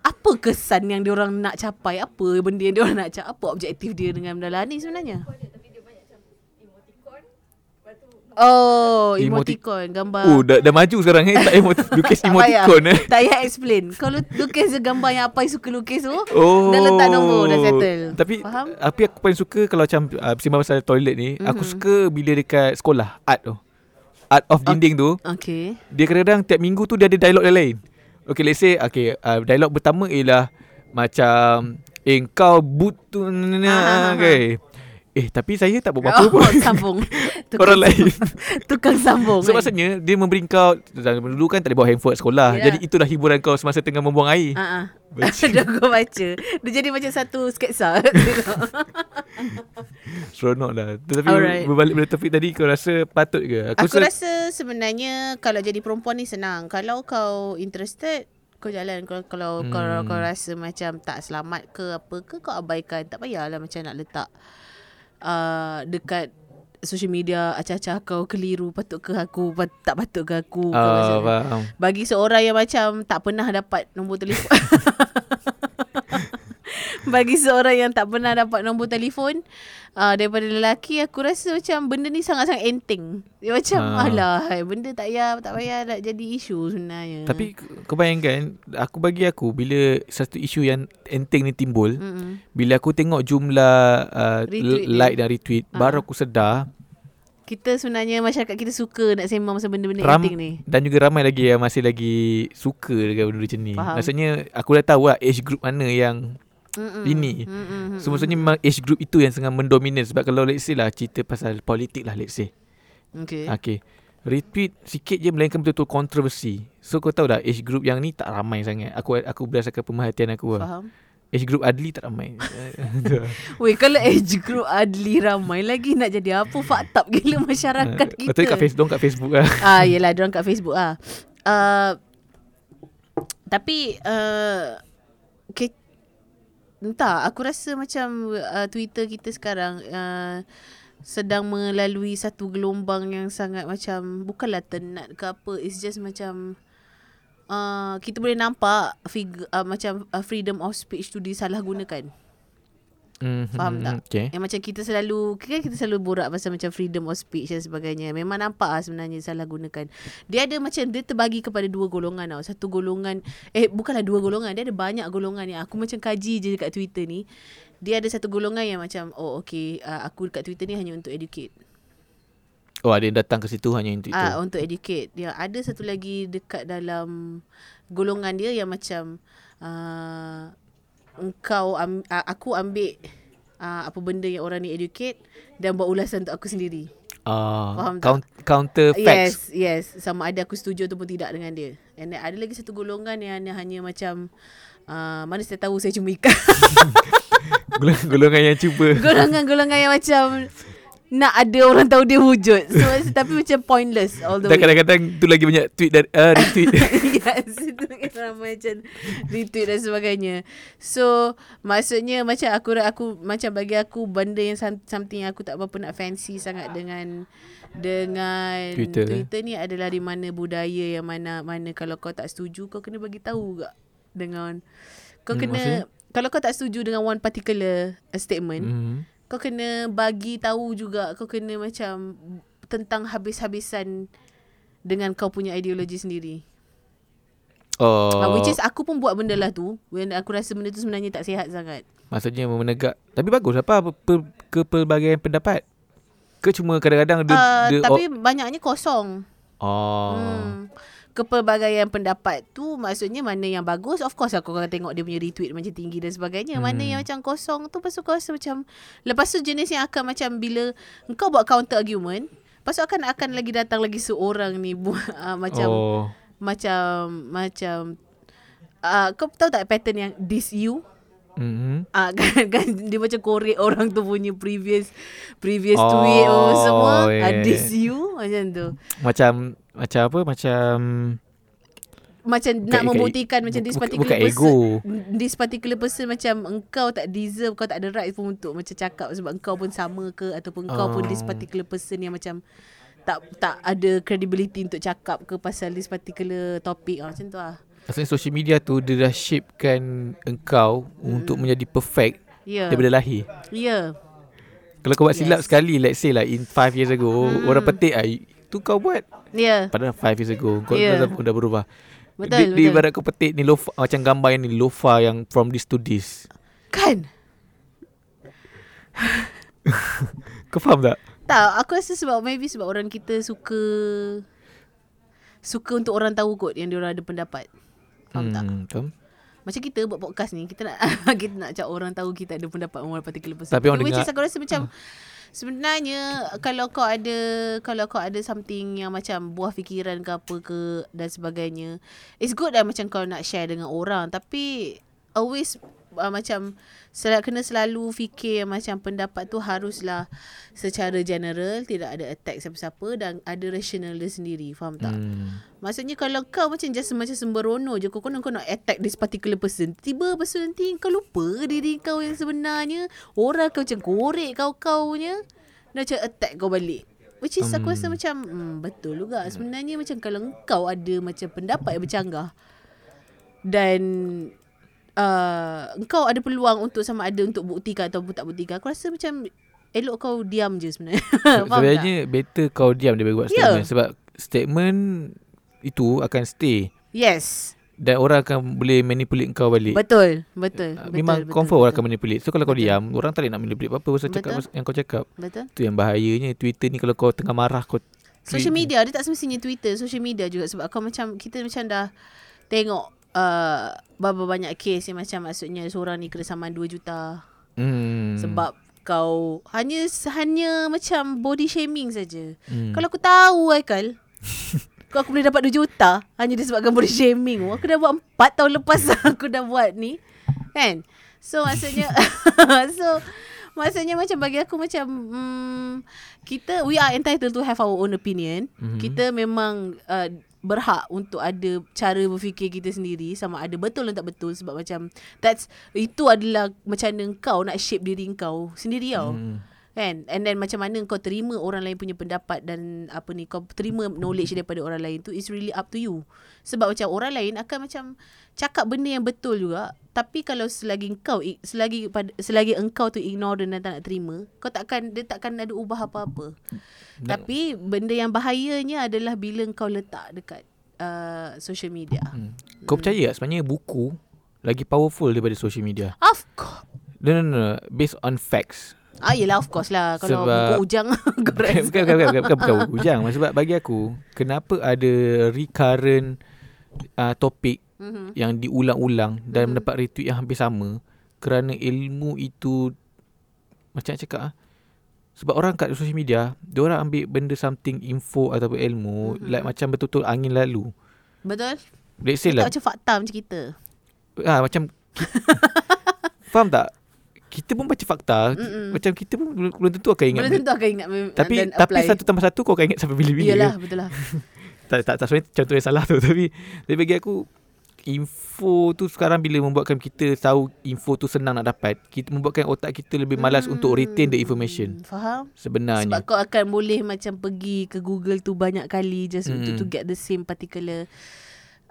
Apa kesan yang dia orang nak capai? Apa benda yang dia orang nak capai? Apa objektif dia dengan benda lah ni sebenarnya kau ada tapi dia banyak macam emoticon. Lepas tu Oh Emoti- emoticon Gambar. Oh dah, dah maju sekarang eh. Tak emot Lukis payah. emoticon eh. Tak payah explain. Kau lu- lukis gambar yang apa yang suka lukis tu Oh. Dah letak nombor Dah settle. Tapi Faham? Apa yang aku paling suka Kalau macam uh, Sembang pasal toilet ni mm-hmm. Aku Mhm. suka Bila dekat sekolah Art tu. Art of dinding tu. Okay Dia kadang-kadang Tiap minggu tu Dia ada dialog yang lain. Okay let's say Okay uh, Dialog pertama ialah Macam Eh kau boot tu Ah, okay. Eh tapi saya tak buat Oh, apa-apa pun sambung. Orang lain Tukang sambung. So kan? maksudnya Dia memberi kau Dulu kan tak boleh bawa handphone sekolah Ya. Jadi itulah hiburan kau Semasa tengah membuang air. Baca. Dah kau baca. Dia jadi macam satu sketsa. Seronok lah Tetapi Alright. berbalik pada topik tadi Kau rasa patut ke Aku rasa, rasa sebenarnya kalau jadi perempuan ni senang. Kalau kau interested kau jalan kalau kalau hmm. kalau kau rasa macam tak selamat ke apa ke kau abaikan tak payahlah macam nak letak uh, dekat social media acah-acah kau keliru patut ke aku pat, tak patut ke aku rasa- faham. bagi seorang yang macam tak pernah dapat nombor telefon bagi seorang yang tak pernah dapat nombor telefon uh, daripada lelaki aku rasa macam benda ni sangat-sangat enteng dia macam Ah. alah benda tak payah tak payah nak jadi isu sebenarnya Tapi kau bayangkan Aku bagi aku Bila satu isu yang Enteng ni timbul Mm-mm. Bila aku tengok jumlah uh, Retweet dia. Like dan retweet Ah. Baru aku sedar kita sebenarnya masyarakat kita suka nak sembang pasal benda-benda ram, enteng ni Dan juga ramai lagi Yang masih lagi Suka dengan benda macam ni Faham. Maksudnya Aku dah tahu lah Age group mana yang Mm-mm. Ini. Mm-mm. So maksudnya memang age group itu Yang sangat mendominan Sebab kalau let's say lah Cerita pasal politik lah let's say. Okay. Okay. Retweet sikit je Melainkan betul-betul kontroversi. So kau tahu dah Age group yang ni Tak ramai sangat. Aku aku berdasarkan pemerhatian aku lah. Faham. Age group Adli tak ramai. Weh kalau age group Adli ramai lagi nak jadi apa? Up gila masyarakat kita. Betul kat Facebook kat Facebook lah. Ah, yelah, diorang kat Facebook ah. Uh, tapi uh, entah, aku rasa macam uh, Twitter kita sekarang uh, sedang melalui satu gelombang yang sangat macam bukanlah tenat ke apa, it's just macam uh, kita boleh nampak fig, uh, macam uh, freedom of speech tu disalahgunakan. Mm, Faham tak? Okay Yang macam kita selalu Kan kita selalu borak Pasal macam freedom of speech Dan sebagainya. Memang nampak lah sebenarnya Salah gunakan. Dia ada macam Dia terbagi kepada dua golongan tau. Satu golongan Eh bukanlah dua golongan. Dia ada banyak golongan yang Aku macam kaji je Dekat Twitter ni. Dia ada satu golongan yang macam Oh okay uh, Aku dekat Twitter ni Hanya untuk educate. Oh ada yang datang ke situ Hanya untuk itu? Ah Untuk educate. Dia ada satu lagi Dekat dalam Golongan dia yang macam uh, Engkau am, uh, Aku ambil uh, Apa benda yang orang ni educate Dan buat ulasan untuk aku sendiri Ah, Faham tak? count, Counter facts Yes, yes. Sama ada aku setuju ataupun tidak dengan dia. And then ada lagi satu golongan yang hanya, hanya macam uh, mana saya tahu saya cuma ikan. Golongan yang cuba Golongan-golongan yang macam nak ada orang tahu dia wujud. So tapi macam pointless all the Dan way. kadang-kadang tu lagi banyak tweet dan uh, retweet yes, itu kan ramai macam retweet dan sebagainya. So, maksudnya macam aku aku macam bagi aku benda yang some- something yang aku tak berapa nak fancy sangat dengan dengan Twitter, eh? Twitter ni adalah di mana budaya yang mana mana kalau kau tak setuju kau kena bagi tahu gak dengan kau Hmm, kena maksudnya? kalau kau tak setuju dengan one particular statement mm. Kau kena bagi tahu juga kau kena macam tentang habis-habisan dengan kau punya ideologi sendiri. Oh Uh, which is aku pun buat benda lah tu when aku rasa benda tu sebenarnya tak sihat sangat. Maksudnya menegak Tapi bagus apa per, Kepelbagaian pendapat Ke cuma kadang-kadang dia, Uh, dia tapi banyaknya kosong. Oh Hmm. Kepelbagaian pendapat tu maksudnya mana yang bagus of course aku akan tengok dia punya retweet macam tinggi dan sebagainya. Hmm. Mana yang macam kosong tu pasal kau rasa macam lepas tu jenis yang akan macam bila engkau buat counter argument Lepas tu akan akan lagi datang lagi seorang ni buat uh, macam Oh macam macam uh, kau tahu tak pattern yang diss you mm-hmm. Ah kan, kan dia macam korek orang tu punya previous previous Oh, tweet oh, semua yeah. uh, diss you macam tu. Macam Macam apa Macam Macam Bukan- nak bukan- membuktikan macam this particular bukan person ego. this particular person macam engkau tak deserve kau tak ada right pun untuk macam cakap sebab engkau pun sama ke ataupun engkau pun this Oh. particular person yang macam tak tak ada credibility untuk cakap ke pasal this particular topic ah macam tu lah. Maksudnya social media tu Dia dah shapekan Engkau Hmm. Untuk menjadi perfect Ya. Daripada lahir Ya. Yeah. Kalau kau buat silap Yes. sekali Let's say lah In 5 years ago Hmm. Orang petik ah, Tu kau buat. Yeah. Padahal 5 years ago Kau Yeah. dah, dah berubah Betul, Dia betul. ibarat kau petik ni lofa, Macam gambar yang ni Lofa yang From this to this Kan? Kau faham tak? Tak, aku rasa sebab maybe sebab orang kita suka suka untuk orang tahu kot yang dia orang ada pendapat. Faham tak? Hmm, faham? Macam kita buat podcast ni Kita nak Kita nak cak orang tahu Kita ada pendapat Orang particular person Tapi orang Which dengar- is aku rasa macam Sebenarnya Kalau kau ada Kalau kau ada something Yang macam Buah fikiran ke apa ke Dan sebagainya It's good lah Macam kau nak share dengan orang. Tapi Always uh, Macam sel- Kena selalu fikir Macam pendapat tu Haruslah Secara general Tidak ada attack siapa-siapa Dan ada rational dia sendiri Faham tak? Hmm. Maksudnya kalau kau macam just macam sembrono je kau kau nak kau nak attack this particular person. Tiba person nanti kau lupa diri kau yang sebenarnya. Orang kau macam korek kau-kaunya. Dia macam attack kau balik. Which is aku rasa macam hmm, betul juga. Sebenarnya macam kalau kau ada macam pendapat yang bercanggah. Dan uh, engkau ada peluang untuk sama ada untuk buktikan ataupun tak buktikan. Aku rasa macam elok kau diam je sebenarnya. Faham tak? Sebenarnya better kau diam daripada buat Ya. statement sebab statement itu akan stay Yes. dan orang akan boleh manipulate kau balik. Betul. Betul. Uh, betul Memang betul, confirm orang betul. akan manipulate. So kalau kau Betul. diam, orang tak boleh nak manipulate apa-apa pasal cakap Betul. yang kau cakap. Betul. Tu yang bahayanya Twitter ni kalau kau tengah marah kau Social media dia tak semestinya Twitter, social media juga sebab kau macam kita macam dah tengok uh, berapa banyak kes yang macam maksudnya seorang ni kena saman 2 juta Hmm. sebab kau hanya hanya macam body shaming saja. Hmm. Kalau aku tahu Aikal kau aku boleh dapat 2 juta hanya disebabkan body shaming. Aku dah buat 4 tahun lepas aku dah buat ni. Kan? So maksudnya so maksudnya macam bagi aku macam hmm, kita we are entitled to have our own opinion. Mhm. Mm-hmm. Kita memang uh, berhak untuk ada cara berfikir kita sendiri sama ada betul atau tak betul sebab macam that's itu adalah macam mana kau nak shape diri kau sendiri tau. Hmm. Kan And then macam mana kau terima Orang lain punya pendapat Dan apa ni Kau terima knowledge daripada orang lain tu It's really up to you Sebab macam orang lain Akan macam Cakap benda yang betul juga Tapi kalau selagi kau Selagi selagi engkau tu ignore Dan tak nak terima Kau takkan Dia takkan ada ubah apa-apa Tapi Benda yang bahayanya Adalah bila kau letak dekat uh, Social media Hmm. Kau percaya tak sebenarnya buku lagi powerful daripada social media? Of course No, no, no. Based on facts. Ah yelah of course lah Kalau Sebab- buku ujang bukan, rasa bukan, bukan, bukan, bukan, bukan buku hujang. Sebab bagi aku, kenapa ada recurrent uh, topik Mhm. yang diulang-ulang dan Mhm. mendapat retweet yang hampir sama kerana ilmu itu macam nak cakap ah sebab orang kat social media dia orang ambil benda something info ataupun ilmu Mhm. like macam betul-betul angin lalu Betul let's say lah macam fakta macam kita ah macam ki- faham tak kita pun baca fakta Mm-mm. macam kita pun belum belum tentu akan ingat Belum tentu akan ingat tapi tapi apply. satu tambah satu kau akan ingat sampai bila-bila Iyalah betul lah tak tak tak sebenarnya contoh yang salah tu tapi tapi bagi aku info tu sekarang bila membuatkan kita tahu info tu senang nak dapat kita membuatkan otak kita lebih malas Hmm, untuk retain the information Faham Sebab sebenarnya kau akan boleh macam pergi ke Google tu banyak kali Just Mm. untuk to get the same particular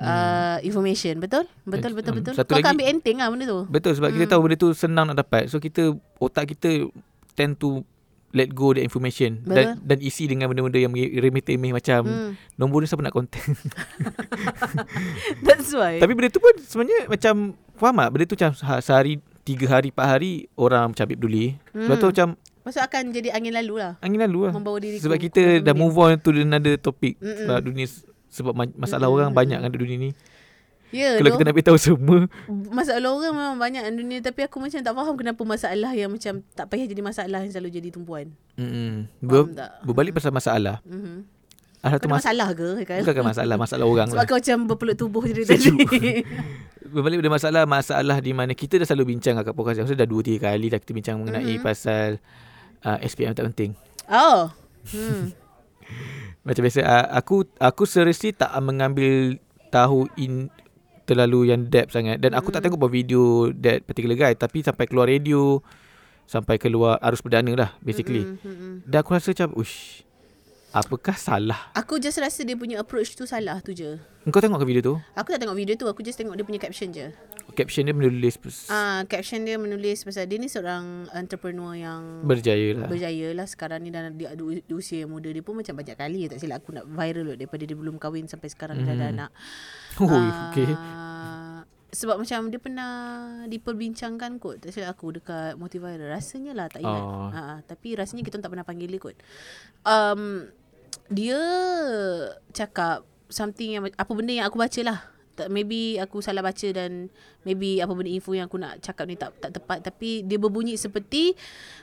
uh, information Betul? Betul, betul, Mm. betul Satu Kau lagi- akan ambil enteng lah benda tu betul sebab kita Hmm. tahu benda tu senang nak dapat so kita otak kita tend to let go the information dan Betul. dan isi dengan benda-benda yang remeh-temeh macam hmm. nombor ni siapa nak contact That's why tapi benda tu pun sebenarnya macam faham tak benda tu macam ha- sehari tiga hari empat hari orang macam ambil peduli sebab tu Hmm. macam Maksud akan jadi angin lalu lah angin lalu lah Membawa diri Sebab kita dah move on to another topic Mm-mm. Sebab dunia Sebab ma- masalah Mm-mm. orang banyak kan di dunia ni Ya Kalau kita nak beritahu semua Masalah orang memang banyak dalam dunia Tapi aku macam tak faham Kenapa masalah yang macam Tak payah jadi masalah Yang selalu jadi tumpuan. Faham Ber, tak? Berbalik pasal masalah mm-hmm. Ada Kau satu ada mas- masalah ke kan? Bukan masalah Masalah orang Sebab lah kau macam berpeluk tubuh je tadi. Berbalik pada masalah Masalah di mana Kita dah selalu bincang kat podcast yang Dah dua tiga kali dah kita bincang mengenai Mhm. pasal uh, SPM tak penting Oh hmm. Macam biasa uh, Aku Aku seriously tak mengambil Tahu in Terlalu yang depth sangat Dan aku tak Mm. tengok pun video That particular guy Tapi sampai keluar radio Sampai keluar arus perdana lah Basically mm-mm. Dan aku rasa macam Ush Apakah salah Aku just rasa dia punya approach tu salah tu je Kau tengok ke video tu Aku tak tengok video tu Aku just tengok dia punya caption je Caption dia menulis Ah, Caption dia menulis Pasal dia ni seorang entrepreneur yang Berjaya lah Berjaya lah sekarang ni dan di, di, di usia yang muda dia pun macam banyak kali tak silap aku nak viral lot daripada dia belum kahwin sampai sekarang dia dah ada Hmm. anak. Oh Ah, okay Sebab macam dia pernah diperbincangkan kot tak silap aku dekat Motiviral. Rasanya lah tak ingat. Oh. Ha, tapi rasanya kita tak pernah panggil dia kot. Um, dia cakap something yang apa benda yang aku baca lah tak, maybe aku salah baca dan maybe apa benda info yang aku nak cakap ni tak tak tepat tapi dia berbunyi seperti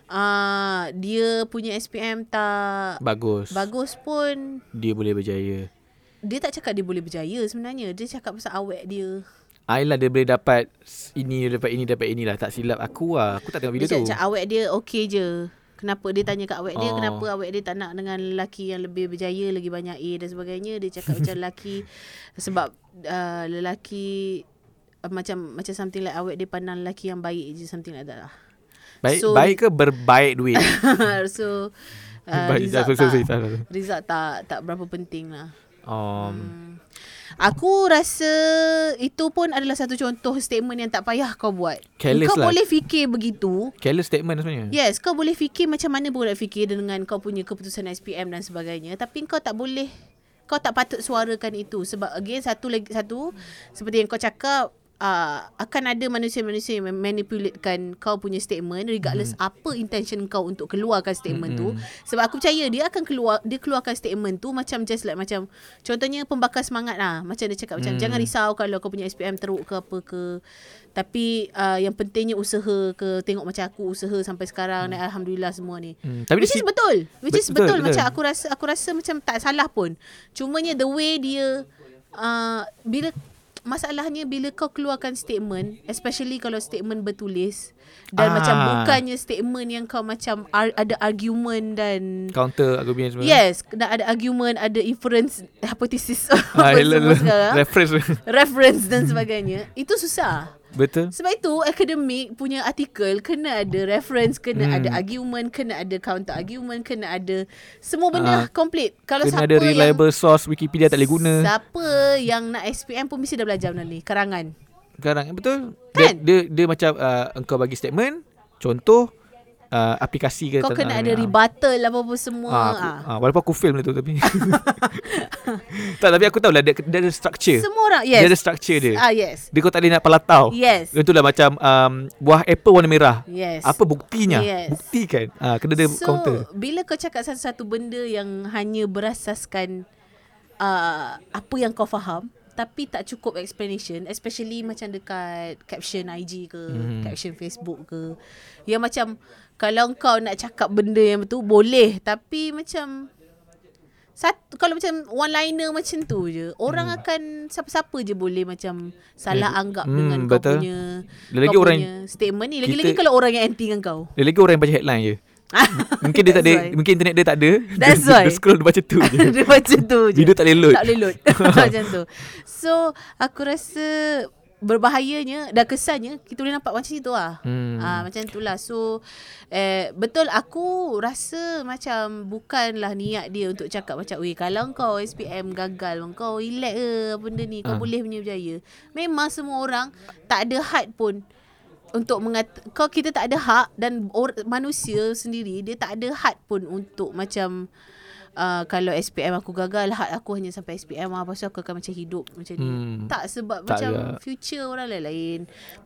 uh, dia punya SPM tak Bagus. bagus pun Dia boleh berjaya. dia tak cakap dia boleh berjaya sebenarnya dia cakap pasal awet dia Ayolah dia boleh dapat ini dapat ini dapat inilah tak silap aku lah. Aku tak tengok video dia tu. cakap awet dia okey je Kenapa dia tanya kat awet dia Oh. Kenapa awet dia tak nak dengan lelaki yang lebih berjaya Lagi banyak A dan sebagainya Dia cakap macam lelaki Sebab uh, lelaki uh, Macam macam something like awet dia pandang lelaki yang baik je Something like that lah Baik So- baik ke berbaik duit? So uh, baik. tak, result tak, tak berapa penting lah Um, Hmm. Aku rasa itu pun adalah satu contoh statement yang tak payah kau buat. Careless kau lah. boleh fikir begitu. careless statement sebenarnya. Yes, kau boleh fikir macam mana pun nak fikir dengan kau punya keputusan SPM dan sebagainya. Tapi kau tak boleh, kau tak patut suarakan itu. Sebab again, satu lagi satu, seperti yang kau cakap, uh, akan ada manusia-manusia yang manipulatekan kau punya statement regardless hmm. apa intention kau untuk keluarkan statement hmm. tu. Sebab aku percaya dia akan keluar, dia keluarkan statement tu macam just like macam, contohnya pembakar semangat lah. Macam dia cakap macam, Hmm. jangan risau kalau kau punya SPM teruk ke apa ke. Tapi uh, yang pentingnya usaha ke tengok macam aku usaha sampai sekarang dan alhamdulillah semua ni. Hmm, tapi Which is si- betul. Which is Betul, betul, betul. macam aku rasa aku rasa macam tak salah pun. Cumanya the way dia uh, bila masalahnya bila kau keluarkan statement especially kalau statement bertulis dan Ah. macam bukannya statement yang kau macam ar- ada argument dan counter argument semua. Yes, dan ada argument, ada inference, hypothesis Ah, apa yelah, semua yelah. sekarang. Reference. reference dan sebagainya. Itu susah. Betul. Sebab itu akademik punya artikel kena ada reference, kena Hmm. ada argument, kena ada counter argument, kena ada semua benda Ah, complete. Kalau Kena siapa ada reliable source Wikipedia tak boleh guna. yang siapa yang nak SPM pun mesti dah belajar benda ni, karangan. Sekarang betul. Kan? Dia, dia dia macam uh, engkau bagi statement, contoh uh, aplikasi ke Kau kena ada rebuttal apa-apa semua. Ah, Ah, aku, ah, walaupun aku fail benda tu tapi Tak tapi aku tahu lah dia, dia ada structure Semua orang, Dia ada yes. structure dia Ah, yes. Dia kau tak boleh nak palatau Yes. Dia tu lah macam um, Buah apple warna merah Yes. Apa buktinya Yes. Buktikan ah, Kena ada so, counter bila kau cakap satu-satu benda yang hanya berasaskan uh, apa yang kau faham tapi tak cukup explanation especially macam dekat caption IG ke Mhm. caption Facebook ke yang macam kalau kau nak cakap benda yang betul boleh tapi macam satu kalau macam one liner macam tu je orang akan siapa-siapa je boleh macam salah Eh, anggap hmm, dengan kau betul. punya Lagi kau orang punya statement ni lagi-lagi kita- kalau orang yang anti dengan kau lagi orang yang baca headline je Mungkin dia tak ada why. Mungkin internet dia tak ada That's dia, why. Dia scroll dia baca tu je dia macam tu je. Video tak boleh load Tak boleh load. macam tu. So, aku rasa berbahayanya dan kesannya kita boleh nampak macam itu lah. Hmm. Ah macam itulah. So eh betul aku rasa macam bukanlah niat dia untuk cakap macam weh kalau kau SPM gagal kau relax ke benda ni kau Ah. boleh punya berjaya. Memang semua orang tak ada had pun untuk mengata kau kita tak ada hak dan or, manusia sendiri dia tak ada had pun untuk macam uh, kalau SPM aku gagal had aku hanya sampai SPM lah pasal aku akan macam hidup macam ni. Hmm. Tak sebab Tak macam juga. future orang lain-lain,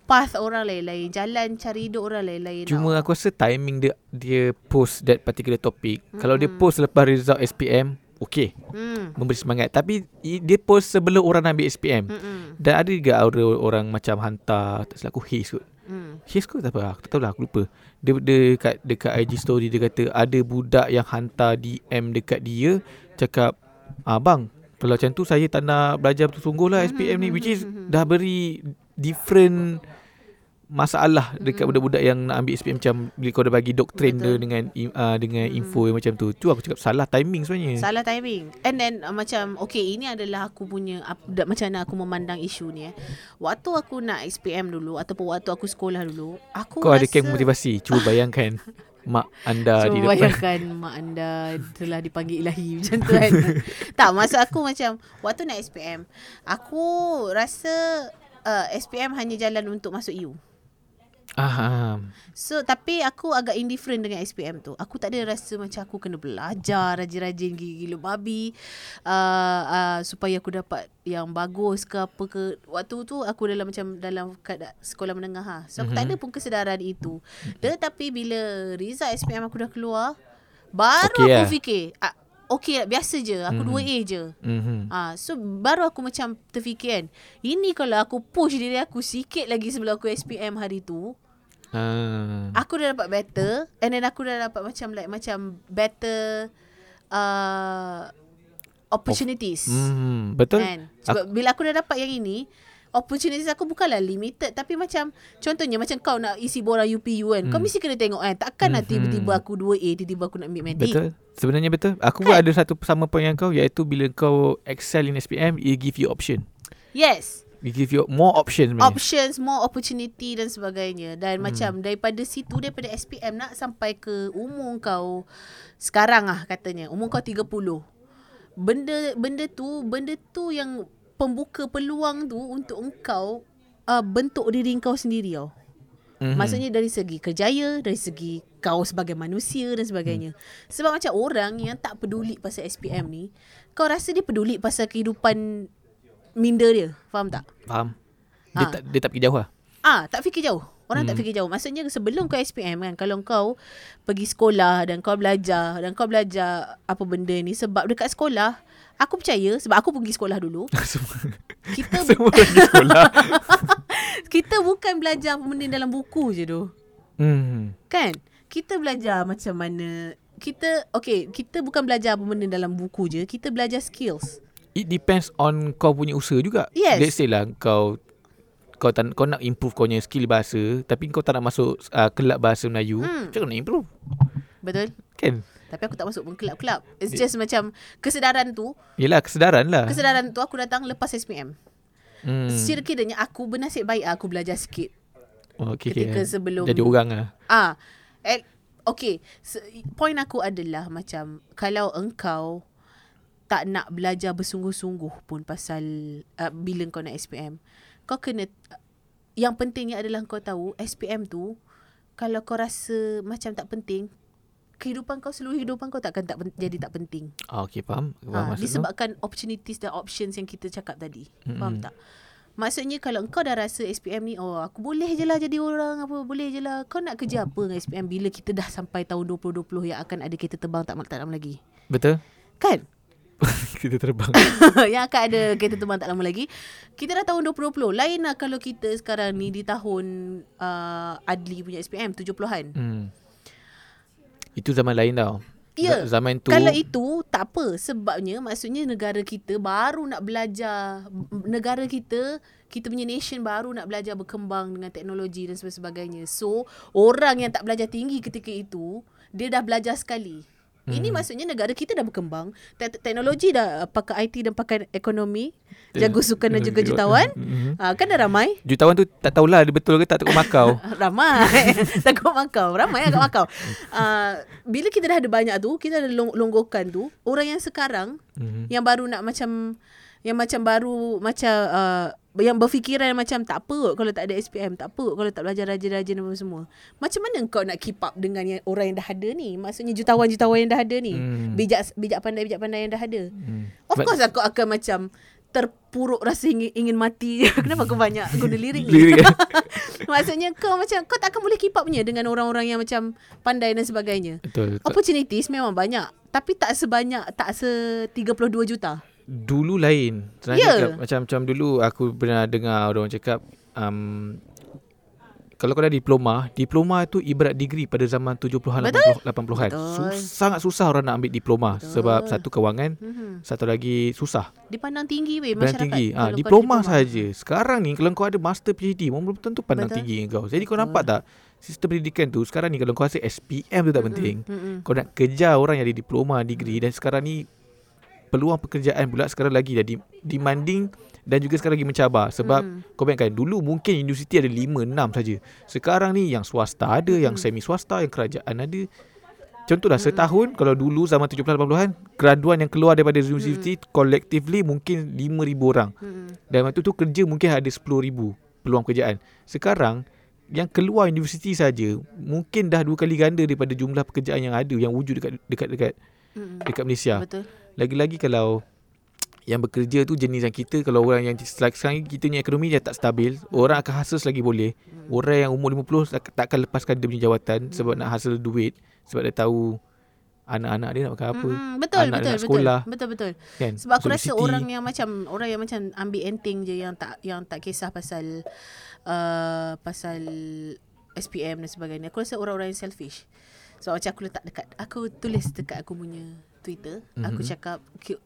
path orang lain-lain, jalan cari hidup orang lain-lain. Cuma tau. aku rasa timing dia Dia post that particular topic Kalau dia post lepas result SPM Okay hmm. Memberi semangat Tapi dia post sebelum orang ambil SPM Mm-mm. Dan ada juga orang, orang macam hantar Tak silap aku Haze kot Hmm. Kot tak apa Aku tak tahu lah aku lupa Dia, dia dekat, dekat IG story Dia kata Ada budak yang hantar DM dekat dia Cakap ah, Bang Kalau macam tu saya tak nak belajar betul-sungguh lah SPM ni Which is dah beri different masalah dekat budak-budak yang nak ambil SPM macam bila kau dah bagi doktrin dia dengan uh, dengan info yang macam tu. Tu aku cakap salah timing sebenarnya. Salah timing. And then uh, macam okay ini adalah aku punya ap, da, macam mana aku memandang isu ni eh. Waktu aku nak SPM dulu ataupun waktu aku sekolah dulu, aku Kau ada rasa kek motivasi. Cuba bayangkan mak anda di Cuba depan. bayangkan mak anda telah dipanggil ilahi macam tu kan. tak, maksud aku macam waktu nak SPM, aku rasa uh, SPM hanya jalan untuk masuk U. Ah, So tapi aku agak indifferent dengan SPM tu. Aku tak ada rasa macam aku kena belajar rajin-rajin gila-gila babi uh, uh, supaya aku dapat yang bagus ke apa ke. Waktu tu aku dalam macam dalam sekolah menengah ha. So aku mm-hmm. tak ada pun kesedaran itu. Tetapi bila result SPM aku dah keluar, baru Okey aku lah. fikir ah, okay biasa je. Aku Mhm. 2A je. Mhm. Ah, so baru aku macam terfikir kan. Ini kalau aku push diri aku sikit lagi sebelum aku SPM hari tu, Ah. aku dah dapat better and then aku dah dapat macam like macam better uh, opportunities. Hmm, betul. Kan? Sebab bila aku dah dapat yang ini, opportunities aku bukanlah limited tapi macam contohnya macam kau nak isi borang UPU kan. Kau Hmm. mesti kena tengok kan. Takkan nak Mhm. tiba-tiba aku 2A, tiba-tiba aku nak ambil medik. Betul. Sebenarnya betul. Aku Kan? pun ada satu sama point yang kau iaitu bila kau excel in SPM, it give you option. Yes. It give you more options sebenarnya. options, more opportunity dan sebagainya. Dan Hmm. macam daripada situ, daripada SPM nak sampai ke umur kau sekarang ah katanya, umur kau 30. Benda benda tu, benda tu yang pembuka peluang tu untuk engkau uh, bentuk diri kau sendiri tau. Mhm. Maksudnya dari segi kerjaya, dari segi kau sebagai manusia dan sebagainya. Hmm. Sebab macam orang yang tak peduli pasal SPM ni, kau rasa dia peduli pasal kehidupan minda dia. Faham tak? Faham. Dia Ah. tak dia tak pergi jauh lah. Ah, tak fikir jauh. Orang hmm. tak fikir jauh. Maksudnya sebelum kau SPM kan, kalau kau pergi sekolah dan kau belajar dan kau belajar apa benda ni sebab dekat sekolah, aku percaya sebab aku pergi sekolah dulu, kita semua pergi sekolah. kita bukan belajar benda dalam buku je tu. hmm. Kan? Kita belajar macam mana kita okay, kita bukan belajar apa benda dalam buku je, kita belajar skills. It depends on kau punya usaha juga. Yes. Let's say lah kau kau tak, kau nak improve kau punya skill bahasa tapi kau tak nak masuk uh, kelab bahasa Melayu, Hmm. macam mana nak improve? Betul? Kan? Tapi aku tak masuk pun kelab-kelab. It's just macam kesedaran tu, Yelah kesedaran lah. kesedaran tu aku datang lepas SPM. Hmm. Sekiranya aku bernasib baik aku belajar sikit. Oh, okay, ketika okay. sebelum- Jadi orang lah. Ah, eh, okay. Se- point aku adalah macam kalau engkau tak nak belajar bersungguh-sungguh pun pasal uh, bila kau nak SPM, kau kena yang pentingnya adalah kau tahu SPM tu kalau kau rasa macam tak penting, kehidupan kau seluruh kehidupan kau takkan tak pen- jadi tak penting. Ah, okay, faham. faham Ha, maksud tu. disebabkan opportunities dan options yang kita cakap tadi. Mm-hmm. Faham tak? Maksudnya kalau engkau dah rasa SPM ni oh aku boleh je lah jadi orang apa boleh je lah kau nak kerja apa dengan SPM bila kita dah sampai tahun 2020 yang akan ada kereta terbang tak tak lama lagi. Betul? Kan? kita terbang. yang akan ada kereta terbang tak lama lagi. Kita dah tahun 2020. Lain lah kalau kita sekarang ni di tahun uh, Adli punya SPM 70-an. hmm. Itu zaman lain tau. Ya. Z- Zaman tu Kalau itu tak apa sebabnya maksudnya negara kita baru nak belajar negara kita kita punya nation baru nak belajar berkembang dengan teknologi dan sebagainya. So orang yang tak belajar tinggi ketika itu dia dah belajar sekali. Hmm. Ini maksudnya negara kita dah berkembang, te- teknologi dah pakai IT dan pakai ekonomi, jago sukan dan juga jutawan. Mhm. Ha, kan dah ramai. Jutawan tu tak tahulah dia betul ke tak takut Makau. Ramai Takut makau Ramai agak makau uh, Bila kita dah ada banyak tu Kita ada long- longgokan tu Orang yang sekarang Mhm. Yang baru nak macam Yang macam baru Macam uh, Yang berfikiran macam Tak apa kot Kalau tak ada SPM Tak apa kot Kalau tak belajar rajin-rajin Apa semua. Macam mana kau nak keep up Dengan yang orang yang dah ada ni? Maksudnya jutawan-jutawan yang dah ada ni? Hmm. Bijak bijak pandai-bijak pandai yang dah ada? Hmm. Of But- course aku akan macam Terpuruk rasa ingin, ingin mati. Kenapa aku banyak guna lirik ni? Maksudnya kau macam Kau takkan boleh keep up punya Dengan orang-orang yang macam Pandai dan sebagainya. Betul. Opportunities memang banyak. Tapi tak sebanyak Tak se 32 juta Dulu lain. Ya. yeah. macam macam dulu aku pernah dengar orang cakap um, kalau kau dah diploma, diploma tu ibarat degree pada zaman 70-an Betul. 80 80-an. Betul. Sus, sangat susah orang nak ambil diploma Betul. sebab satu kewangan, mm-hmm. satu lagi susah. Dipandang tinggi weh masyarakat tinggi. ada diploma saja. Sekarang ni kalau kau ada master PhD, orang belum tentu pandang Betul. tinggi kau. Jadi kau nampak tak sistem pendidikan tu sekarang ni kalau kau rasa SPM tu tak penting, Mm-mm. kau nak kejar orang yang ada diploma, degree dan sekarang ni peluang pekerjaan pula sekarang lagi dah di, demanding dan juga sekarang lagi mencabar sebab Mm. kau bayangkan dulu mungkin universiti ada 5 6 saja. Sekarang ni yang swasta ada, yang semi swasta, yang kerajaan ada. Contohlah setahun kalau dulu zaman 70 80-an graduan yang keluar daripada universiti collectively mungkin 5000 orang. Mm-mm. Dan waktu tu kerja mungkin ada 10,000 peluang pekerjaan. Sekarang yang keluar universiti saja mungkin dah dua kali ganda daripada jumlah pekerjaan yang ada yang wujud dekat dekat dekat Mm-mm. dekat Malaysia. Betul Lagi-lagi kalau yang bekerja tu jenis yang kita kalau orang yang sekarang ni kita punya ekonomi dah tak stabil, orang akan hustle lagi boleh. Orang yang umur 50 tak, tak akan lepaskan dia punya jawatan sebab nak hustle duit sebab dia tahu anak-anak dia nak makan apa. Mm-mm, betul Anak betul nak betul. sekolah. Betul betul. Kan? Sebab aku Masuk rasa universiti. orang yang macam orang yang macam ambil enteng je yang tak yang tak kisah pasal uh, pasal SPM dan sebagainya. Aku rasa orang-orang yang selfish. Sebab macam aku letak dekat aku tulis dekat aku punya Twitter, mm-hmm. aku cakap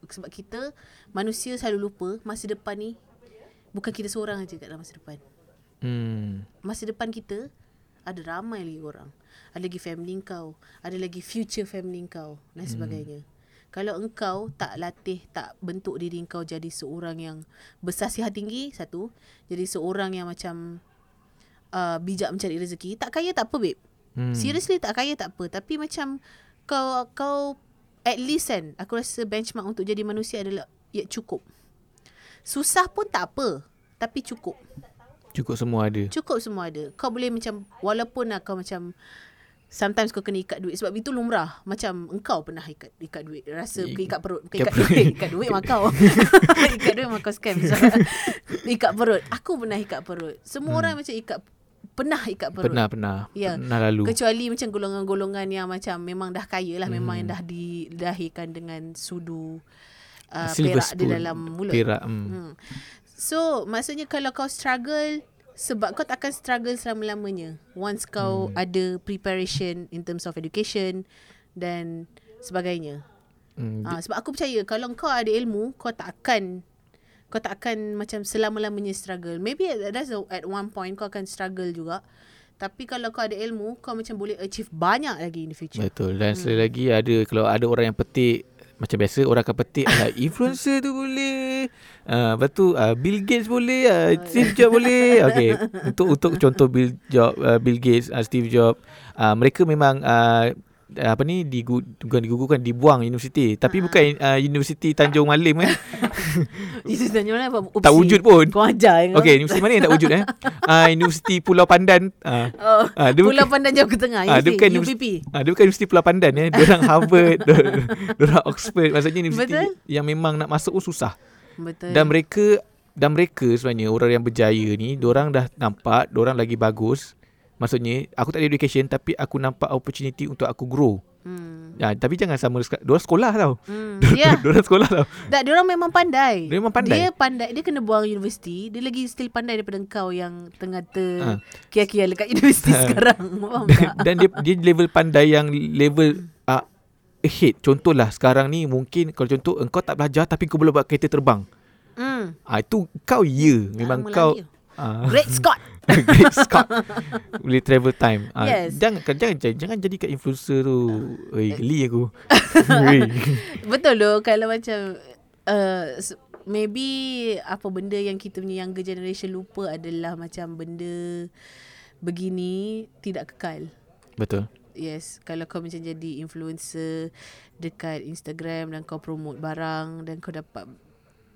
sebab kita manusia selalu lupa masa depan ni bukan kita seorang aja kat dalam masa depan. Hmm. Masa depan kita ada ramai lagi orang. Ada lagi family kau, ada lagi future family kau dan sebagainya. Kalau engkau tak latih, tak bentuk diri kau jadi seorang yang bersasihat tinggi, satu. Jadi seorang yang macam uh, bijak mencari rezeki. Tak kaya tak apa, babe. Hmm. Seriously tak kaya tak apa. Tapi macam kau kau at least kan, aku rasa benchmark untuk jadi manusia adalah ya cukup. Susah pun tak apa. Tapi cukup. Cukup semua ada. Cukup semua ada. Kau boleh macam walaupun lah kau macam sometimes kau kena ikat duit sebab itu lumrah. Macam engkau pernah ikat ikat duit. Rasa I- ikat perut, bukan ikat ikat perut. duit. Ikat duit makau. ikat duit makau scam. So, ikat perut. Aku pernah ikat perut. Semua Hmm. orang macam ikat pernah ikat perut. Pernah pernah. Ya. Pernah lalu. Kecuali macam golongan-golongan yang macam memang dah kaya lah. Memang Hmm. yang dah dilahirkan dengan sudu uh, Silver perak di spoon. dalam mulut. Perak. Hmm. Hmm. So maksudnya kalau kau struggle sebab kau tak akan struggle selama-lamanya. Once kau Hmm. ada preparation in terms of education dan sebagainya. Hmm. Ha, sebab aku percaya kalau kau ada ilmu, kau tak akan kau tak akan macam selama-lamanya struggle. Maybe at, that's a, at one point kau akan struggle juga. Tapi kalau kau ada ilmu, kau macam boleh achieve banyak lagi in the future. Betul. Dan hmm. sekali lagi ada kalau ada orang yang petik macam biasa orang akan petik lah influencer tu boleh. Uh, lepas tu uh, Bill Gates boleh, uh, Steve Jobs boleh. Okay. Untuk untuk contoh Bill Job uh, Bill Gates, uh, Steve Jobs, uh, mereka memang uh, apa ni digu, bukan digugurkan dibuang universiti tapi Ha. bukan uh, universiti Tanjung Malim kan Itu tanya mana apa? tak wujud pun Kau ajar kau. okey universiti mana yang tak wujud eh uh, universiti Pulau Pandan uh, Oh, uh, dia Pulau bukan, Pandan Jauh ke Tengah. Ah, dia bukan UPP. Ah, dia bukan universiti Pulau Pandan ya. Dia orang Harvard, dia orang Oxford. Maksudnya universiti Betul. yang memang nak masuk pun susah. Betul. Dan mereka dan mereka sebenarnya orang yang berjaya ni, orang dah nampak, orang lagi bagus. Maksudnya aku tak ada education tapi aku nampak opportunity untuk aku grow. Hmm. Ya, tapi jangan sama Diorang sekolah tau Hmm. Ya. Diorang sekolah tau Tak, dia orang memang pandai. Dia memang pandai. Dia pandai. Dia kena buang universiti. Dia lagi still pandai daripada kau yang tengah ter Ha. kia-kia dekat universiti sekarang. Faham tak? Dan dia dia level pandai yang level uh, ahead Contohlah sekarang ni mungkin Kalau contoh engkau tak belajar Tapi kau boleh buat kereta terbang Hmm. Ah itu kau ya memang Lama kau ah, Great Scott. Great Scott Boleh travel time ah, Yes. Jangan jangan jangan, jangan jadi kat influencer tu Oi geli aku. Betul loh kalau macam uh, maybe apa benda yang kita punya younger generation lupa adalah macam benda begini tidak kekal. Betul Yes, kalau kau macam jadi influencer dekat Instagram dan kau promote barang dan kau dapat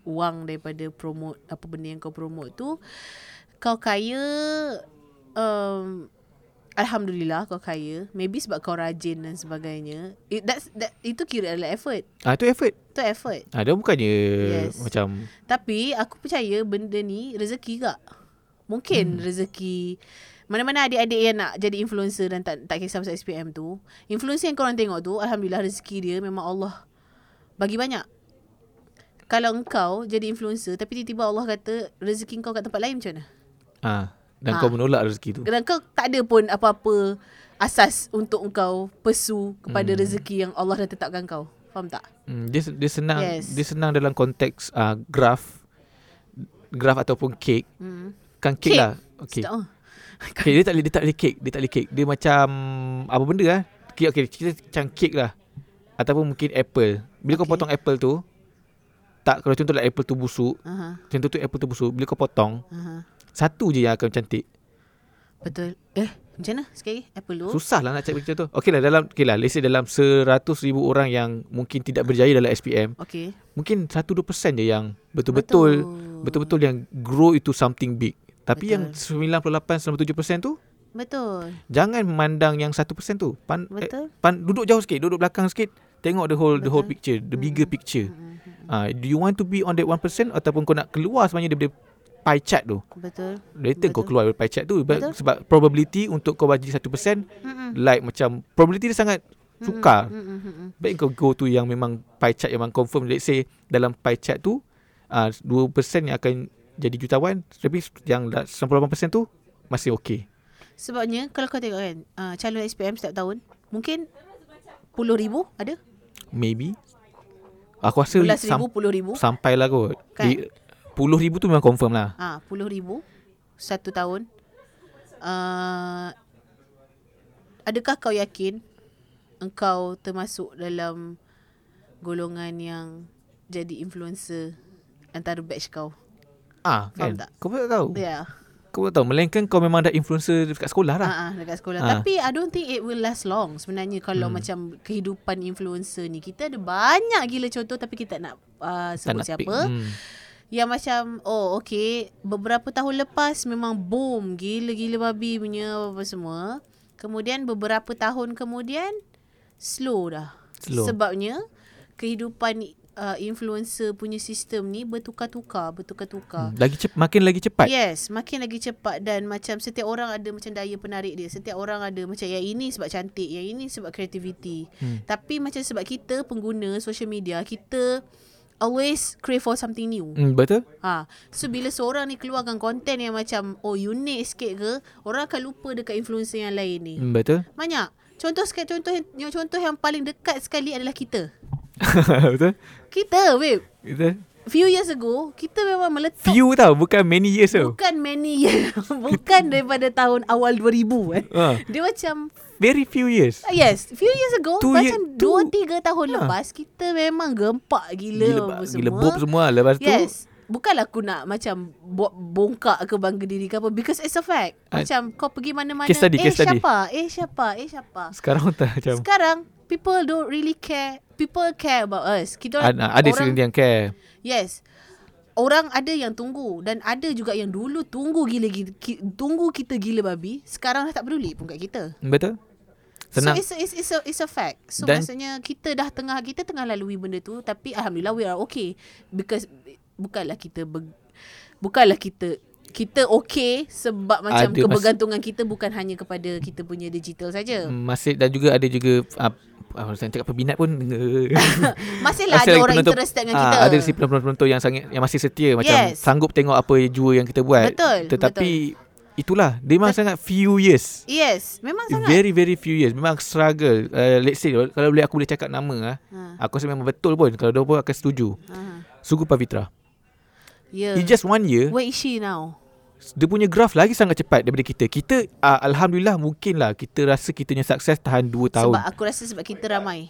wang daripada promote apa benda yang kau promote tu, kau kaya um, Alhamdulillah kau kaya. Maybe sebab kau rajin dan sebagainya. It, that's, that, itu kira adalah effort. ah, Itu effort Itu effort. ah, Dia bukannya Yes. Macam Tapi aku percaya benda ni rezeki tak? Mungkin hmm. rezeki mana-mana adik-adik yang nak jadi influencer dan tak tak kisah pasal SPM tu, influencer yang korang tengok tu, alhamdulillah rezeki dia memang Allah bagi banyak. Kalau engkau jadi influencer tapi tiba-tiba Allah kata rezeki kau kat tempat lain macam mana? Ah, Dan Ah. kau menolak rezeki tu Dan kau tak ada pun apa-apa asas untuk engkau pursue kepada Hmm. rezeki yang Allah dah tetapkan kau. Faham tak? hmm, dia, dia senang Yes. Dia senang dalam konteks uh, Graph Graph ataupun cake Hmm. Kan cake, Cake. lah Okay oh. Okay, dia tak boleh dia tak boleh cake, dia tak boleh cake. Dia macam apa benda ah? Okay, okay, kita macam cake lah. Ataupun mungkin apple. Bila kau Okay. potong apple tu, tak kalau contoh lah apple tu busuk, Aha. contoh tu apple tu busuk, bila kau potong, Aha. Satu je yang akan cantik. Betul. Eh, macam mana? Sekali lagi. Apple dulu. Susah lah nak cari macam tu. Okay lah dalam okay lah, let's say dalam 100 ribu orang yang mungkin tidak berjaya dalam SPM, Okay. mungkin 1-2% je yang betul-betul betul-betul yang grow itu something big. Tapi yang 98-97% tu Betul. Jangan memandang yang 1% tu. Pan, eh, Betul. pan, duduk jauh sikit, duduk belakang sikit. Tengok the whole the whole Betul. picture, the bigger Mm. picture. Mm, mm, mm. Ah, do you want to be on that 1% ataupun kau nak keluar sebenarnya daripada pie chart tu? Betul. Later kau Betul. keluar daripada pie chart tu Betul. sebab probability untuk kau bagi 1% Mm-mm. like macam probability dia sangat Sukar. Mm, mm, mm, mm. Baik kau go to yang memang pie chart yang memang confirm. Let's say dalam pie chart tu uh, 2% yang akan jadi jutawan. Tapi yang dah 98% tu masih okey. Sebabnya kalau kau tengok kan uh, calon SPM setiap tahun mungkin puluh ribu ada? Maybe. Aku rasa Belas sam- ribu, puluh ribu. sampai lah kot. Kan? Di, puluh ribu tu memang confirm lah. Ah, puluh ribu satu tahun. Uh, adakah kau yakin engkau termasuk dalam golongan yang jadi influencer antara batch kau? Ah, Faham kan? tak? Kau pun tak tahu. Ya. Yeah. Kau tak tahu. Melainkan kau memang ada influencer dekat sekolah lah. Ah, ah, dekat sekolah. Ah. Tapi I don't think it will last long sebenarnya kalau Hmm. macam kehidupan influencer ni. Kita ada banyak gila contoh tapi kita tak nak uh, tak sebut nak siapa. pick. Hmm. Yang macam oh okay beberapa tahun lepas memang boom gila-gila babi punya apa semua. Kemudian beberapa tahun kemudian slow dah. Slow. Sebabnya kehidupan uh, influencer punya sistem ni bertukar-tukar, bertukar-tukar. Hmm. Lagi cep- makin lagi cepat. Yes, makin lagi cepat dan macam setiap orang ada macam daya penarik dia. Setiap orang ada macam yang ini sebab cantik, yang ini sebab kreativiti. Hmm. Tapi macam sebab kita pengguna social media, kita always crave for something new. Hmm, betul? Ha. So bila seorang ni keluarkan konten yang macam oh unik sikit ke, orang akan lupa dekat influencer yang lain ni. Hmm, betul? Banyak. Contoh sekali contoh yang, contoh yang paling dekat sekali adalah kita. betul? Kita, babe. Betul? Few years ago, kita memang meletup Few tau, bukan many years tau. Bukan many years Bukan daripada tahun awal 2000 eh. Ha. Dia macam Very few years. ah, Yes Few years ago Two Macam year- two- 2-3 tahun Ha. lepas Kita memang gempak gila, Gila, apa gila semua bob semua. Lepas tu, Yes Bukanlah aku nak macam buat bongkak ke bangga diri ke apa Because it's a fact Macam kau pergi mana-mana case study, Eh case study. siapa Eh siapa Eh siapa sekarang tak macam... Sekarang People don't really care People care about us Kita orang Ada, ada orang, yang care. Yes. Orang ada yang tunggu dan ada juga yang dulu tunggu gila gila ki, tunggu kita gila babi, sekarang dah tak peduli pun kat kita. Betul? Senang. So it's a, it's, it's a it's a fact. So Dan- maksudnya kita dah tengah kita tengah lalui benda tu tapi alhamdulillah we are okay because bukanlah kita ber, bukanlah kita kita okay sebab macam Ada mas- kebergantungan kita bukan hanya kepada kita punya digital saja. Masih dan juga ada juga uh, uh, saya cakap peminat pun Masihlah Masih ada orang interested dengan ah, kita. Ada si penonton-penonton yang sangat yang masih setia macam Yes. sanggup tengok apa jua yang kita buat. Betul, Tetapi itulah memang sangat few years. Yes, memang sangat. Very very few years Memang struggle uh, Let's say Kalau boleh aku boleh cakap nama ah, Ha, Aku rasa memang betul pun Kalau dia pun akan setuju ha. Sugu Pavitra Yeah. In just one year Where is she now? Dia punya graph lagi sangat cepat Daripada kita Kita uh, Alhamdulillah Mungkin lah Kita rasa kita punya sukses Tahan 2 tahun Sebab aku rasa sebab kita ramai.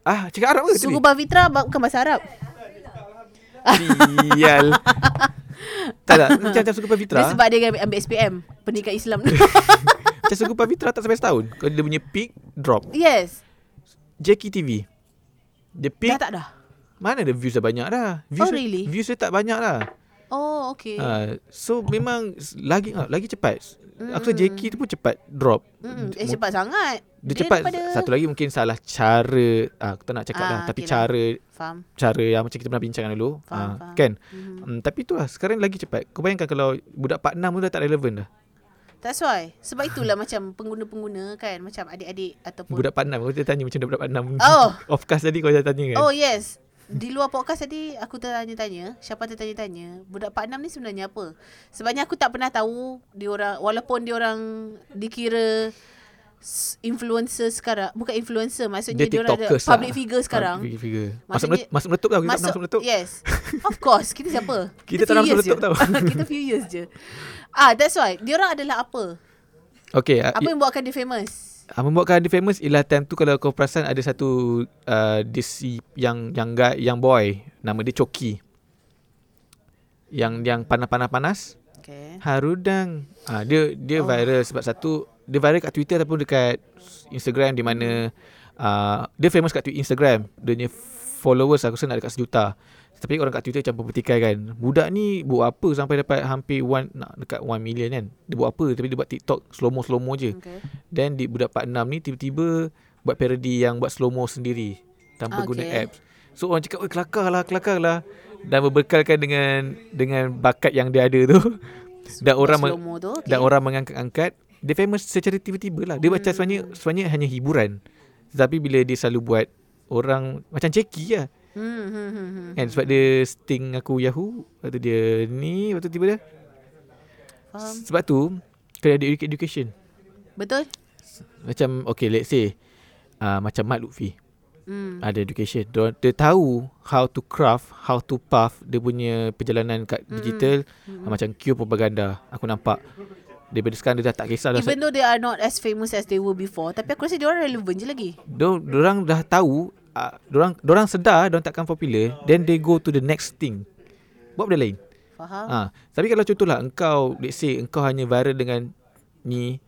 Ah cakap Arab ke tadi? Suku Bavitra bukan bahasa Arab. Sial Tak tak Macam, Sugu Pavitra Dia sebab dia ambil, ambil SPM, pendidikan Islam. Macam Sugu Pavitra tak sampai setahun Kalau dia punya peak Drop yes. Jackie TV Dia peak Dah tak dah. Mana ada views dah banyak dah views Oh, really? Views dia tak banyak lah Oh, okay. Uh, so memang lagi uh, lagi cepat. Mm. Aku rasa Jackie tu pun cepat drop. Mm-mm. Eh cepat sangat. Dia, cepat daripada- satu lagi mungkin salah cara ah aku tak nak cakap Ah, lah tapi okay lah. cara Faham. cara yang macam kita pernah bincangkan dulu Faham, ah, faham. kan. Mm-hmm. Hmm, tapi itulah sekarang lagi cepat. Kau bayangkan kalau budak part 6 tu dah tak relevan dah. That's why. Sebab itulah macam pengguna-pengguna kan. Macam adik-adik ataupun. Budak part 6 kau dia tanya macam budak part 6. Oh. Of course tadi kau dah tanya kan. Oh yes. Di luar podcast tadi aku tertanya-tanya, siapa tertanya-tanya, budak Pak Nam ni sebenarnya apa? Sebabnya aku tak pernah tahu dia orang walaupun dia orang dikira influencer sekarang, bukan influencer, maksudnya dia, orang ada TikTokers public lah. figure sekarang. Public figure. Masuk meletup, masuk meletup tau kita tak pernah masuk meletup. Yes. Of course, kita siapa? Kita tak few nak years meletup tau. kita few years je. Ah, that's why. Dia orang adalah apa? Okay, ah, Apa yang buatkan dia famous? Uh, membuatkan dia famous ialah time tu kalau kau perasan ada satu uh, DC yang yang guy yang boy nama dia Choki. Yang yang panas-panas-panas Okay. Harudang. Ah uh, dia dia Oh. viral sebab satu dia viral kat Twitter ataupun dekat Instagram di mana uh, dia famous kat Instagram. Dia punya followers aku rasa nak dekat sejuta. Tapi orang kat Twitter macam bertikai kan. Budak ni buat apa sampai dapat hampir one nak dekat 1 million kan. Dia buat apa tapi dia buat TikTok slow-mo slow-mo je. Okay. Then di budak part 6 ni tiba-tiba buat parody yang buat slow-mo sendiri tanpa Okay. okay. guna apps. So orang cakap, "Oi, kelakar lah, kelakar lah." Dan berbekalkan dengan dengan bakat yang dia ada tu. dan orang meng- tu, okay. dan orang mengangkat-angkat dia famous secara tiba-tiba lah. Dia hmm. macam sebenarnya sebenarnya hanya hiburan. Tetapi bila dia selalu buat orang macam ceki lah. Hmm, hmm, hmm, hmm. Kan sebab dia sting aku Yahoo, lepas tu dia ni, lepas tu tiba dia. Faham. Sebab tu kena ada edu- education. Betul? Macam okay let's say uh, macam Mat Lutfi Hmm. ada education. Dia, dia tahu how to craft, how to path dia punya perjalanan kat Mm-mm. digital Mm-mm. uh, macam Q propaganda. Aku nampak daripada sekarang dia dah tak kisah dah. Even though they are not as famous as they were before, tapi aku rasa dia orang relevan je lagi. Dia orang dah tahu uh, orang orang sedar dia takkan popular, then they go to the next thing. Buat benda lain. Faham? Ha, tapi kalau contohlah engkau let's say engkau hanya viral dengan ni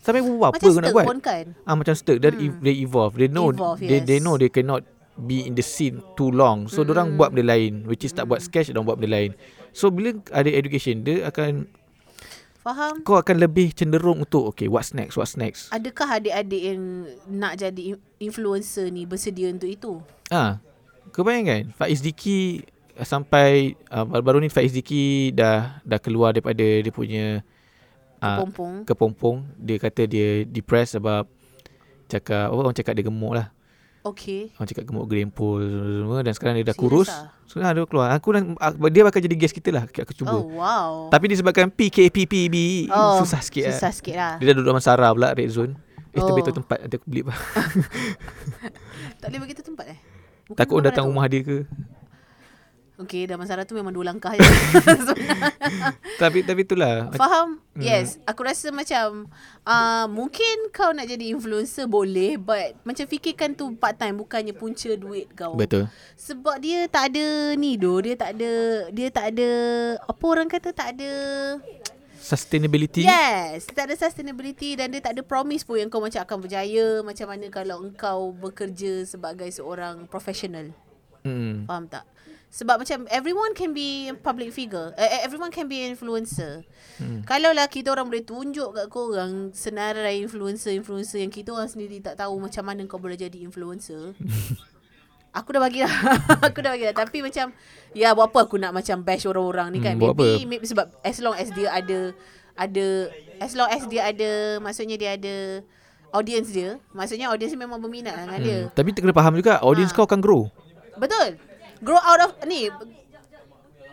sampai buat apa Macam kau nak buat? kan? Ah macam Sturk dia Hmm. they evolve. They know Evolve, they they yes. know they cannot be in the scene too long. So mm. orang buat benda lain which is tak buat sketch orang buat benda lain. So bila ada education dia akan Faham? kau akan lebih cenderung untuk okay what's next what's next. Adakah adik-adik yang nak jadi in- influencer ni bersedia untuk itu? Ah, kau bayangkan Faiz Diki uh, sampai uh, baru-baru ni Faiz Diki dah dah keluar daripada dia punya uh, Pompong. kepompong. Dia kata dia depressed sebab cakap apa orang cakap dia gemuk lah. Okay. Orang cakap gemuk gerempul semua dan sekarang dia dah kurus. ah? So dia keluar. Aku ak- dia bakal jadi guest kita lah. Aku cuba. Oh, wow. Tapi disebabkan PKPPB oh, susah sikit Susah lah. sikit lah. Dia dah duduk dalam Sarah pula red zone. Eh Oh. betul tempat nanti aku beli. Tak boleh begitu tempat eh? Bukan Takut orang datang tu? rumah dia ke. Okay, dah masalah tu memang dua langkah je. Tapi tapi itulah. Faham? Hmm. Yes. Aku rasa macam uh, mungkin kau nak jadi influencer boleh but macam fikirkan tu part time bukannya punca duit kau. Betul. Sebab dia tak ada ni doh, dia tak ada dia tak ada apa orang kata tak ada Sustainability. Yes, tak ada sustainability dan dia tak ada promise pun yang kau macam akan berjaya macam mana kalau engkau bekerja sebagai seorang professional. Hmm. Faham tak? Sebab macam everyone can be public figure. Uh, everyone can be influencer. Hmm. Kalau lah kita orang boleh tunjuk kat korang senarai influencer-influencer yang kita orang sendiri tak tahu macam mana kau boleh jadi influencer. aku dah bagi dah. aku dah bagi dah. Tapi macam, ya buat apa aku nak macam bash orang-orang ni kan. Hmm, maybe, apa? maybe sebab as long as dia ada, ada, as long as dia ada, maksudnya dia ada audience dia. Maksudnya audience dia memang berminat dengan dia. Hmm. Tapi kena faham juga audience Ha. kau akan grow. Betul. Grow out of ni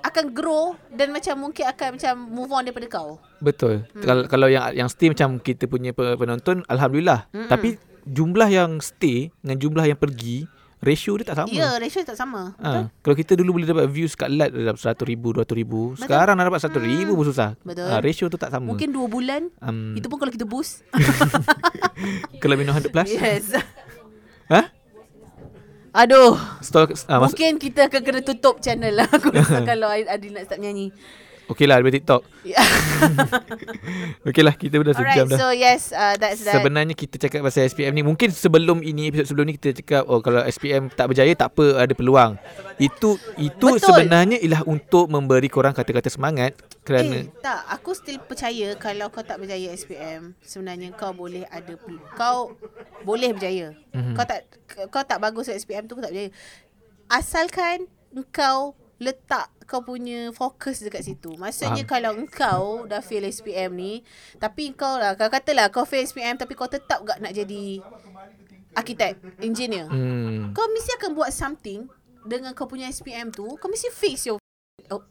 akan grow dan macam mungkin akan macam move on daripada kau. Betul. Hmm. Hmm. Kalau kalau yang yang stay macam kita punya pe- penonton alhamdulillah. Mm-mm. Tapi jumlah yang stay dengan jumlah yang pergi ratio dia tak sama. Ya, ratio tak sama. Betul? Ha, kalau kita dulu boleh dapat views kat lat dalam 100 ribu, 200 ribu. Sekarang nak dapat 100 ribu pun susah. Betul. Ha, ratio tu tak sama. Mungkin 2 bulan. um, Itu pun kalau kita boost. kalau minum 100 plus. yes. Ha? Aduh. Stall, ha, mas- Mungkin kita akan kena tutup channel lah. Aku rasa kalau Adil nak start menyanyi. okay lah daripada TikTok. Yeah. Okay lah kita dah Alright, sejam dah. so yes, uh, that's that. Sebenarnya kita cakap pasal SPM ni Mungkin sebelum ini Episod sebelum ni kita cakap Oh kalau SPM tak berjaya Tak apa ada peluang Itu itu Betul. sebenarnya Ialah untuk memberi korang kata-kata semangat Kerana Eh, tak. Aku still percaya kalau kau tak berjaya SPM, sebenarnya kau boleh ada kau boleh berjaya. Mhm. Mm-hmm. Kau tak kau tak bagus kat SPM tu kau tak berjaya. Asalkan engkau letak kau punya fokus dekat situ. Maksudnya Faham. kalau engkau dah fail SPM ni, tapi kau lah kau katalah kau fail SPM tapi kau tetap gak nak jadi arkitek, engineer. hmm, Kau mesti akan buat something dengan kau punya SPM tu. Kau mesti fix your oh,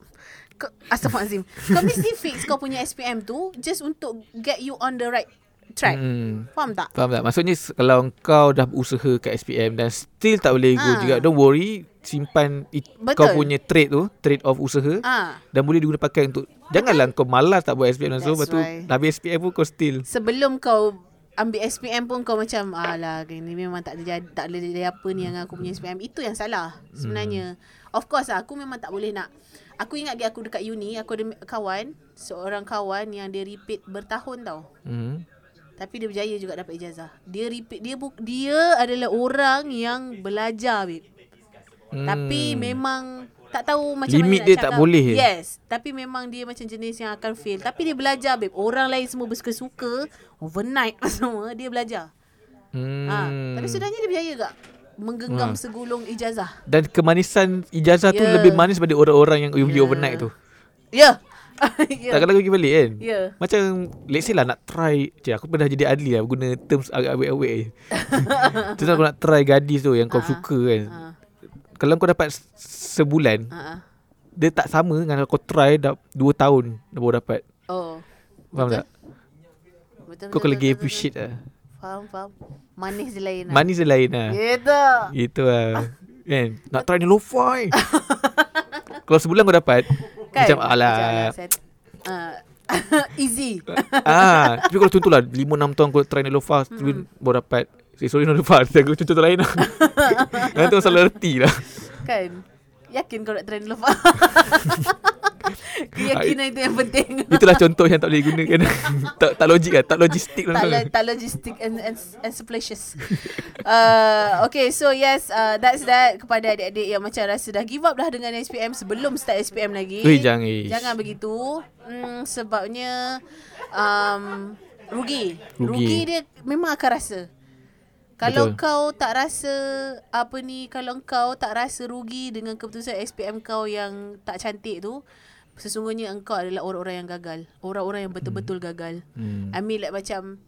kau, Astaghfirullahaladzim. kau mesti fix kau punya SPM tu just untuk get you on the right track. hmm, Faham tak? Faham tak? Maksudnya kalau kau dah berusaha kat SPM Dan still tak boleh go Ah. juga Don't worry Simpan it, kau Betul. punya trade tu Trade of usaha Ah, Dan boleh diguna pakai untuk Janganlah kau malas tak buat SPM langsung That's Lepas tu dah habis SPM pun kau still sebelum kau ambil SPM pun kau macam alah ni memang tak ada tak ada apa ni yang aku punya SPM. Itu yang salah sebenarnya. Of course lah, aku memang tak boleh nak Aku ingat lagi aku dekat uni, aku ada kawan, seorang kawan yang dia repeat bertahun tau. hmm. Tapi dia berjaya juga dapat ijazah. Dia repeat dia bu- dia adalah orang yang belajar babe. Hmm. Tapi memang tak tahu macam Limit mana nak dia cakap. tak boleh. Yes. Tapi memang dia macam jenis yang akan fail. Tapi dia belajar babe. Orang lain semua bersuka-suka. Overnight semua. Dia belajar. Hmm. Ha. Tapi sebenarnya dia berjaya tak? Menggenggam Ha. segulung ijazah. Dan kemanisan ijazah tu Ya. lebih manis daripada orang-orang yang pergi Ya. overnight tu. Ya. Ya. Takkan lagi pergi balik kan Ya. Macam Let's say lah nak try Cik aku pernah jadi adli lah Guna terms agak awet-awet je Terus aku nak try gadis tu Yang kau Ah. suka kan Ha. Kalau kau dapat se- sebulan ha. Dia tak sama dengan kau try dah 2 tahun Dah baru dapat Oh. Faham Betul. tak? Betul. Kau betul, lagi betul, appreciate betul. lah Faham, faham. Manis dia lain. lah. Manis dia lain lah Gitu. Itu lah Kan Nak try ni lo-fi Kalau sebulan kau dapat Kan? Macam alah Macam, uh, easy. ah, Tapi kalau contoh lah 5-6 tahun kau try ni lo-fi hmm. Baru dapat Eh, sorry no lo-fi Aku contoh lain lah Nanti kau salah erti lah Kan? Yakin kau nak try dulu Keyakinan itu yang penting Itulah contoh yang tak boleh gunakan tak, tak logik lah Tak logistik lah tak, lo- tak logistic and, and, and splacious uh, Okay so yes uh, That's that Kepada adik-adik yang macam rasa dah give up dah Dengan SPM Sebelum start SPM lagi Weh jangan. Jangan begitu hmm, Sebabnya um, rugi. Rugi. rugi dia memang akan rasa kalau Betul. kau tak rasa apa ni kalau kau tak rasa rugi dengan keputusan SPM kau yang tak cantik tu sesungguhnya engkau adalah orang-orang yang gagal. Orang-orang yang betul-betul gagal. Hmm. I mean like macam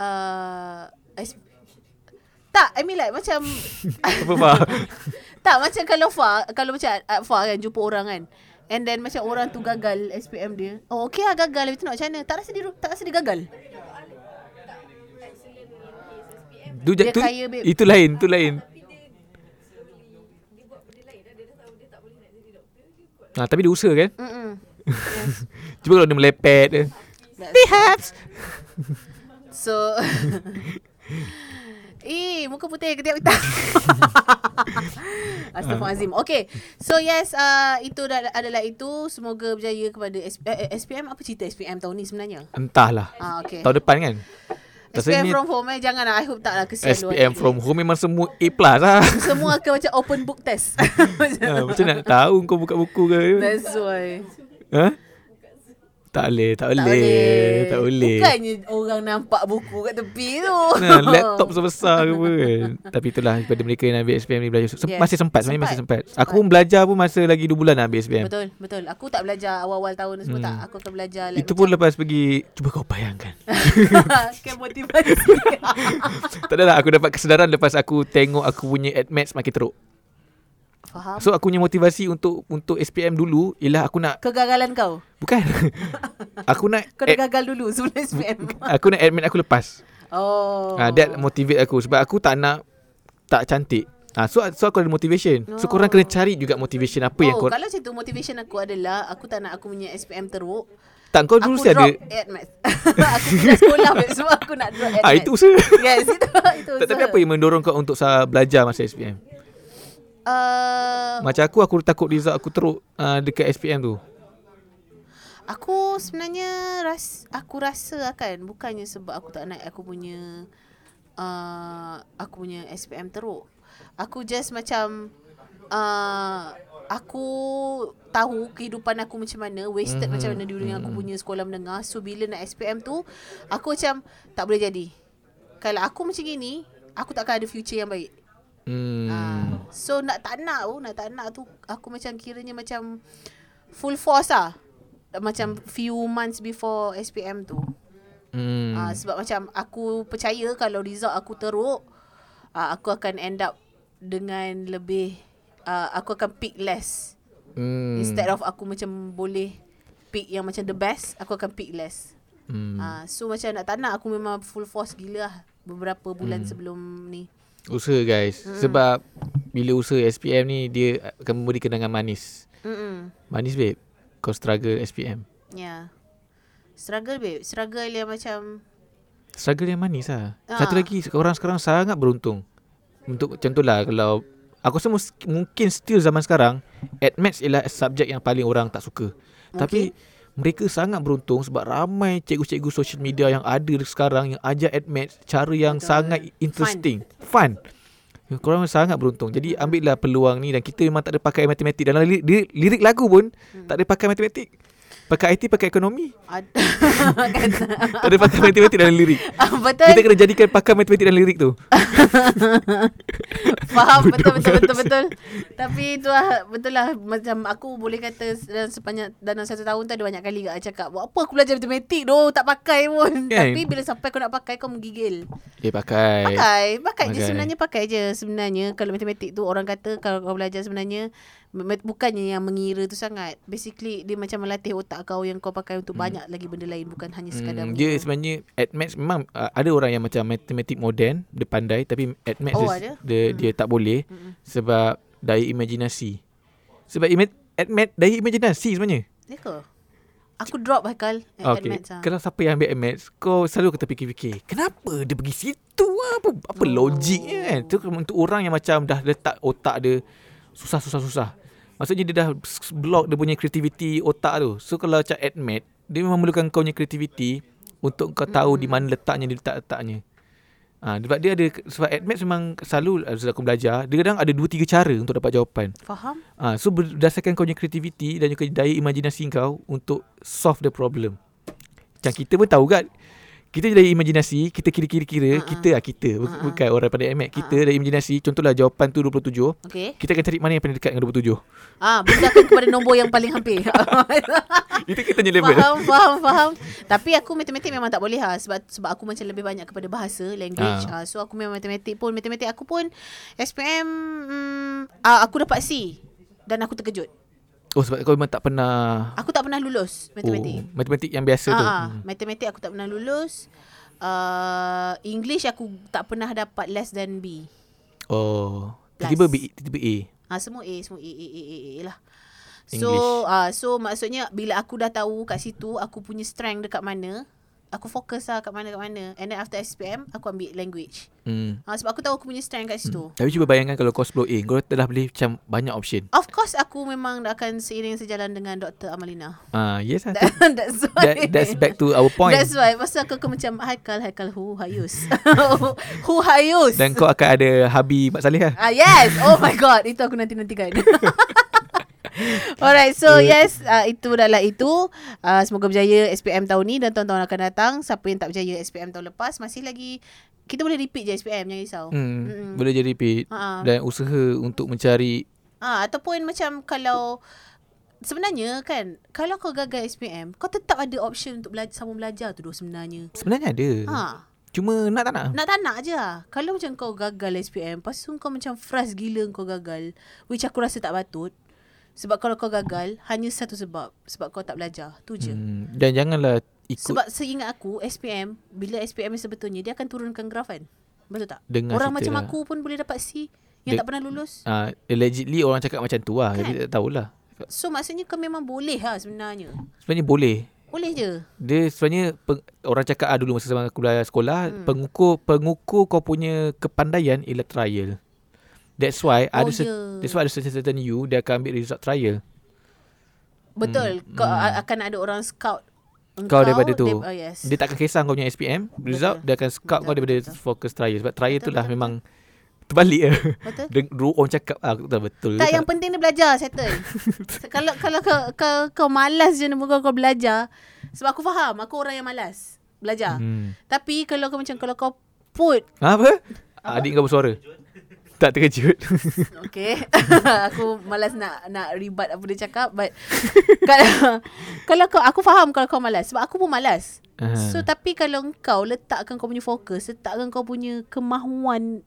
uh, tak I mean like macam Apa Fah? tak macam kalau Fa Kalau macam uh, Fa kan Jumpa orang kan. And then macam orang tu gagal SPM dia. Oh okay lah gagal. Lepas tu nak macam mana? Tak rasa dia, tak rasa dia gagal. Dia tu, kaya, babe. Itu lain Itu lain Ha, tapi dia usaha kan? Mm-mm. Cuba kalau dia melepet dia. Perhaps. So Eh muka putih ketiak hitam Astaghfirullahaladzim Okay. So yes uh, Itu dah, adalah itu. Semoga berjaya kepada SP, eh, SPM Apa cerita SPM tahun ni sebenarnya? Entahlah. Ah, Okay. Tahun depan kan SPM from home eh. Jangan lah. I hope tak lah. Kesian lu SPM from home memang semua A plus lah. Semua akan macam open book test. Ha, Macam nak tahu kau buka buku ke. That's why. Ha? Tak boleh Tak Tak boleh Tak boleh Bukannya orang nampak buku kat tepi tu Nah, laptop sebesar ke apa kan. Tapi itulah kepada mereka yang ambil SPM ni belajar. Sem- Yes. Masih sempat sebenarnya masih Sempat. sempat. Aku pun belajar pun masa lagi 2 bulan nak ambil SPM. Betul betul Aku tak belajar awal-awal tahun semua Hmm. tak Aku akan belajar like Itu pun lepas pergi Cuba kau bayangkan Kan motivasi Tak adalah Aku dapat kesedaran Lepas aku tengok Aku punya admats makin teruk Faham? So aku punya motivasi Untuk untuk SPM dulu Ialah aku nak Kegagalan kau? Bukan. Aku nak Kau dah gagal dulu sebelum SPM Aku nak admit aku lepas. Oh. Ah, That motivate aku Sebab aku tak nak Tak cantik. Ah, so, so aku ada motivation. So Oh. korang kena cari juga motivation Apa yang oh, kau kalau macam tu motivation aku adalah aku tak nak aku punya SPM teruk. Tak kau dulu aku mesti drop ada at maths. aku tidak sekolah sebab aku nak drop at Ah itu usaha Yes, itu itu. Tak, tapi apa yang mendorong kau untuk belajar masa SPM? Uh, Macam aku, aku takut result aku teruk uh, dekat SPM tu. aku sebenarnya ras aku rasa kan bukannya sebab aku tak nak aku punya uh, aku punya SPM teruk. Aku just macam uh, aku tahu kehidupan aku macam mana, wasted Mhm. mm-hmm. macam mana dulu dengan aku punya sekolah menengah. So bila nak SPM tu, aku macam tak boleh jadi. Kalau aku macam gini, aku takkan ada future yang baik. Hmm. Ah, so nak tak nak tu, nak tak nak tu aku macam kiranya macam full force lah. Macam few months before SPM tu. Hmm. Ah, sebab macam aku percaya kalau result aku teruk, ah, aku akan end up dengan lebih ah, aku akan pick less. Hmm. Instead of aku macam boleh pick yang macam the best, aku akan pick less. Hmm. Ah, so macam nak tak nak aku memang full force gila lah beberapa bulan Hmm. sebelum ni. Usaha guys. Hmm. Sebab bila usaha SPM ni dia akan memberi kenangan manis. Mm-mm. Manis babe. Kau struggle SPM. Yeah. Struggle babe. Struggle yang macam Struggle yang manis lah. Ah. Satu lagi orang sekarang sangat beruntung. Untuk contohlah kalau aku rasa mus- mungkin still zaman sekarang admats ialah subjek yang paling orang tak suka. Okay. Tapi mereka sangat beruntung sebab ramai cikgu-cikgu social media yang ada sekarang yang ajar admats cara yang Betul. sangat interesting. Fun. Fun. Korang sangat beruntung. Jadi ambillah peluang ni dan kita memang tak ada pakai matematik dalam lirik, lirik, lirik lagu pun Hmm. tak ada pakai matematik. Pakai IT pakai ekonomi. Tak ada pakai matematik dan lirik. Ah, betul. Kita kena jadikan pakar matematik dan lirik tu. Faham betul betul betul betul. Tapi itu lah betul lah macam aku boleh kata dalam sepanjang dalam satu tahun tu ada banyak kali gak cakap buat apa aku belajar matematik doh tak pakai pun. Kan? Tapi bila sampai kau nak pakai kau menggigil. Eh pakai. Pakai, pakai je Pakai. sebenarnya pakai je sebenarnya kalau matematik tu orang kata kalau kau belajar sebenarnya bukannya yang mengira tu sangat. Basically dia macam melatih otak kau yang kau pakai untuk banyak lagi benda lain bukan hanya sekadar Hmm, dia sebenarnya at maths memang uh, ada orang yang macam matematik moden dia pandai tapi at maths Oh, dia, ada? dia, Hmm. dia tak boleh Mm-mm. sebab daya imajinasi. Sebab ima- at maths daya imajinasi sebenarnya. Ya ke? Aku drop Haikal at, Okay. at maths ah. Kalau siapa yang ambil at maths, kau selalu kata fikir-fikir, kenapa dia pergi situ ah? Apa apa Oh. logiknya kan? Tu untuk orang yang macam dah letak otak dia susah-susah-susah. Maksudnya dia dah block dia punya creativity otak tu. So kalau macam maths, dia memang memerlukan kau punya creativity untuk kau tahu di mana letaknya dia letak-letaknya. Ah, sebab dia ada sebab maths memang selalu uh, aku belajar, dia kadang ada 2 3 cara untuk dapat jawapan. Faham? Ah, so berdasarkan kau punya creativity dan juga daya imajinasi kau untuk solve the problem. Macam kita pun tahu kan kita dari imajinasi, kita kira-kira-kira, Ha-ha. kita lah kita, Ha-ha. bukan orang pada MX. Kita dari imajinasi, contohlah jawapan tu 27, Okay. kita akan cari mana yang paling dekat dengan 27. Ah, berdasarkan kepada nombor yang paling hampir. Itu kita tanya level. faham, faham, faham. Tapi aku matematik memang tak boleh ha sebab sebab aku macam lebih banyak kepada bahasa, language. Ah. Ah. so aku memang matematik pun matematik aku pun SPM mm, ah, aku dapat C dan aku terkejut. Oh sebab kau memang tak pernah Aku tak pernah lulus matematik. Oh, matematik yang biasa tu. Ah, ah, Hmm. matematik aku tak pernah lulus. Uh, English aku tak pernah dapat less than B. Oh, Plus. tiba-tiba B, tiba-tiba A. Ah semua A, semua A, A, A, A, A lah. English. So, ah so maksudnya bila aku dah tahu kat situ aku punya strength dekat mana, aku fokus lah kat mana kat mana. And then after SPM aku ambil language. Hmm. Ah sebab aku tahu aku punya strength kat situ. Tapi cuba bayangkan kalau kau 10A, kau telah boleh macam banyak option. Of course aku memang akan seiring sejalan dengan Dr. Amalina. Ah, yes lah. That, that's why. That, that's back to our point. That's why Pasal aku, aku macam Haikal Haikal Who Hayus Who Hayus Dan kau akan ada Habi Mat Saleh lah. Ah yes. Oh my god, itu aku nanti-nantikan. Alright, so yes, uh, itu adalah itu. Uh, semoga berjaya SPM tahun ni dan tahun-tahun akan datang. Siapa yang tak berjaya SPM tahun lepas, masih lagi kita boleh repeat je SPM, jangan risau. Hmm, Mm-mm. boleh jadi repeat. Ha. Dan usaha untuk mencari Ah, ataupun macam kalau sebenarnya kan, kalau kau gagal SPM, kau tetap ada option untuk belajar sambung belajar tu doh sebenarnya. sebenarnya ada. Ha. Cuma nak tak nak. Nak tak nak je lah. Kalau macam kau gagal SPM, lepas tu kau macam frust gila kau gagal. Which aku rasa tak patut. Sebab kalau kau gagal, hanya satu sebab. Sebab kau tak belajar. Tu je. Hmm. Dan janganlah ikut Sebab seingat aku, SPM, bila SPM sebetulnya, dia akan turunkan graf kan? Betul tak? Dengar Orang macam lah. aku pun boleh dapat C yang Dek- tak pernah lulus. uh, allegedly orang cakap macam tu lah. Kan? Tapi tak tahulah. So maksudnya kau memang boleh lah sebenarnya. Sebenarnya boleh. Boleh je. Dia sebenarnya peng, orang cakap ah, dulu masa zaman aku belajar sekolah, hmm. pengukur pengukur kau punya kepandaian ialah trial. That's why Oh, ada ya. that's why ada certain, certain you dia akan ambil result trial. Betul. Hmm, Kau hmm. akan ada orang scout. Kau daripada tu. Dia, oh yes. Dia takkan kisah kau punya SPM result, dia akan scout Betul, kau daripada betul. fokus trial sebab trial Betul, tu lah betul, memang terbalik lah. Betul. Dia orang cakap ah, tahu betul. Tak yang penting dia belajar settle. kalau kalau kau, kau kau malas je nak kau, kau belajar sebab aku faham aku orang yang malas belajar. Hmm. Tapi kalau kau macam kalau kau put Apa? Adik kau bersuara. Tak terkejut. Okay Aku malas nak Nak ribat apa dia cakap But kalau, kalau kau Aku faham kalau kau malas Sebab aku pun malas Aha. So tapi kalau kau Letakkan kau punya fokus Letakkan kau punya Kemahuan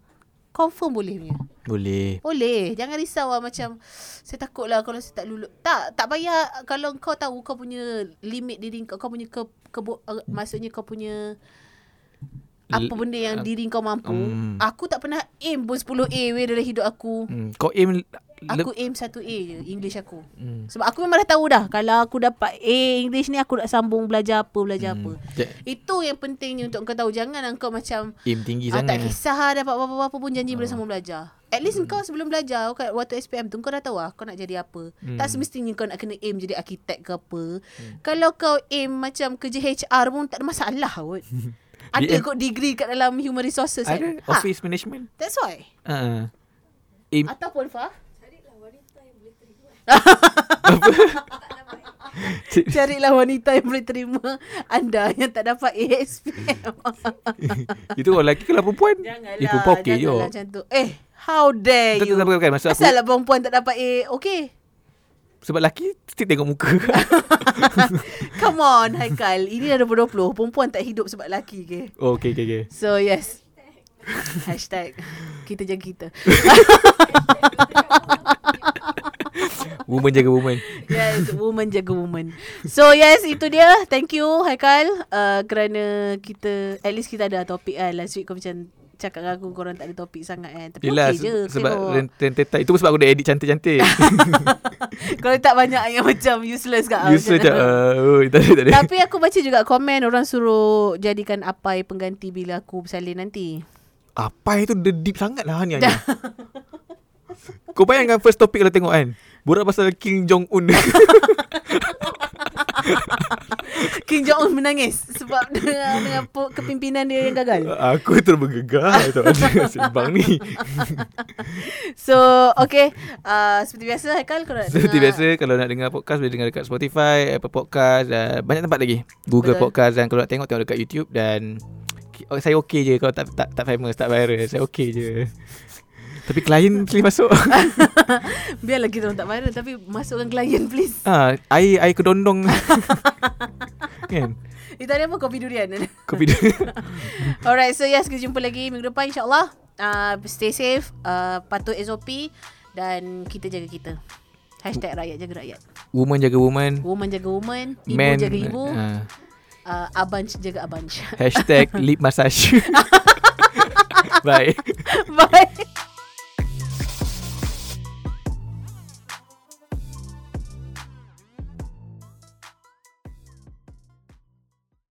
Confirm boleh punya Boleh. Boleh Jangan risau lah Macam Saya takut lah Kalau saya tak lulus Tak Tak payah Kalau kau tahu Kau punya Limit diri kau Kau punya ke, kebo, uh, Maksudnya kau punya Apa benda yang diri kau mampu Hmm. Aku tak pernah aim pun 10A weh dalam hidup aku Hmm. Kau aim Aku aim 1A je English aku Hmm. Sebab aku memang dah tahu dah Kalau aku dapat A English ni Aku nak sambung belajar apa Belajar Hmm. apa Ja- Itu yang pentingnya Untuk kau tahu Jangan kau macam Aim tinggi ah, Tak sangat. kisah lah Dapat apa-apa pun Janji boleh Oh. sambung belajar At least kau sebelum belajar kat Waktu SPM tu Kau dah tahu lah Kau nak jadi apa Hmm. Tak semestinya kau nak kena aim Jadi arkitek ke apa Kalau kau aim Macam kerja HR pun Tak ada masalah kot Ada BM. kot degree Kat dalam human resources kan Ada office management. That's why Uh, aim Ataupun Fah Carilah wanita yang boleh terima. Carilah wanita yang boleh terima anda yang tak dapat ASPM. Itu orang lelaki kalau perempuan Janganlah. Eh perempuan okey je janganlah macam tu. Eh, how dare you? tak kan Maksud aku Asal lah perempuan tak dapat A, okay. Sebab lelaki Mesti tengok muka Come on, Haikal. Ini dah 2020. Perempuan tak hidup sebab lelaki, okay? Oh okay okay, okay. So, yes. Hashtag kita jaga kita. Woman jaga woman Yes, woman jaga woman. So yes, itu dia. Thank you Haikal uh, kerana kita at least kita ada topik kan. Last week kau macam cakap dengan aku korang tak ada topik sangat kan. Tapi Yelah okey je. se- Sebab tengok. rentetan Itu sebab aku dah edit cantik-cantik Kalau tak banyak yang macam useless kat Useless je uh, oh, Tak ada tak ada Tapi aku baca juga komen orang suruh jadikan apai pengganti bila aku bersalin nanti. Apa itu Dia deep sangat lah Hanya Kau bayangkan first topic kalau tengok kan Borak pasal King Jong-un King Jong Un menangis sebab dengan, dengan kepimpinan dia yang gagal. Aku terus bergegar Tak ada ni So, okay. Uh, seperti biasa Haikal kau nak Seperti dengar biasa Kalau nak dengar podcast Boleh dengar dekat Spotify Apple Podcast dan Banyak tempat lagi Google Betul. Podcast Dan kalau nak tengok Tengok dekat YouTube Dan oh, Saya okay je Kalau tak tak, tak famous Tak viral Saya okay je Tapi klien Please masuk. Biarlah kita orang tak viral Tapi masukkan klien please. Ah, Air Air kedondong. Kan? Eh tadi apa? Kopi durian. Kopi dia Alright so yes Kita jumpa lagi minggu depan insyaAllah. Uh, Stay safe uh, Patuh SOP Dan kita jaga kita. Hashtag rakyat jaga rakyat. Woman jaga woman. Woman jaga woman Ibu Man jaga ibu. ah, uh, Abanch jaga abanch Hashtag lip massage. Bye. Bye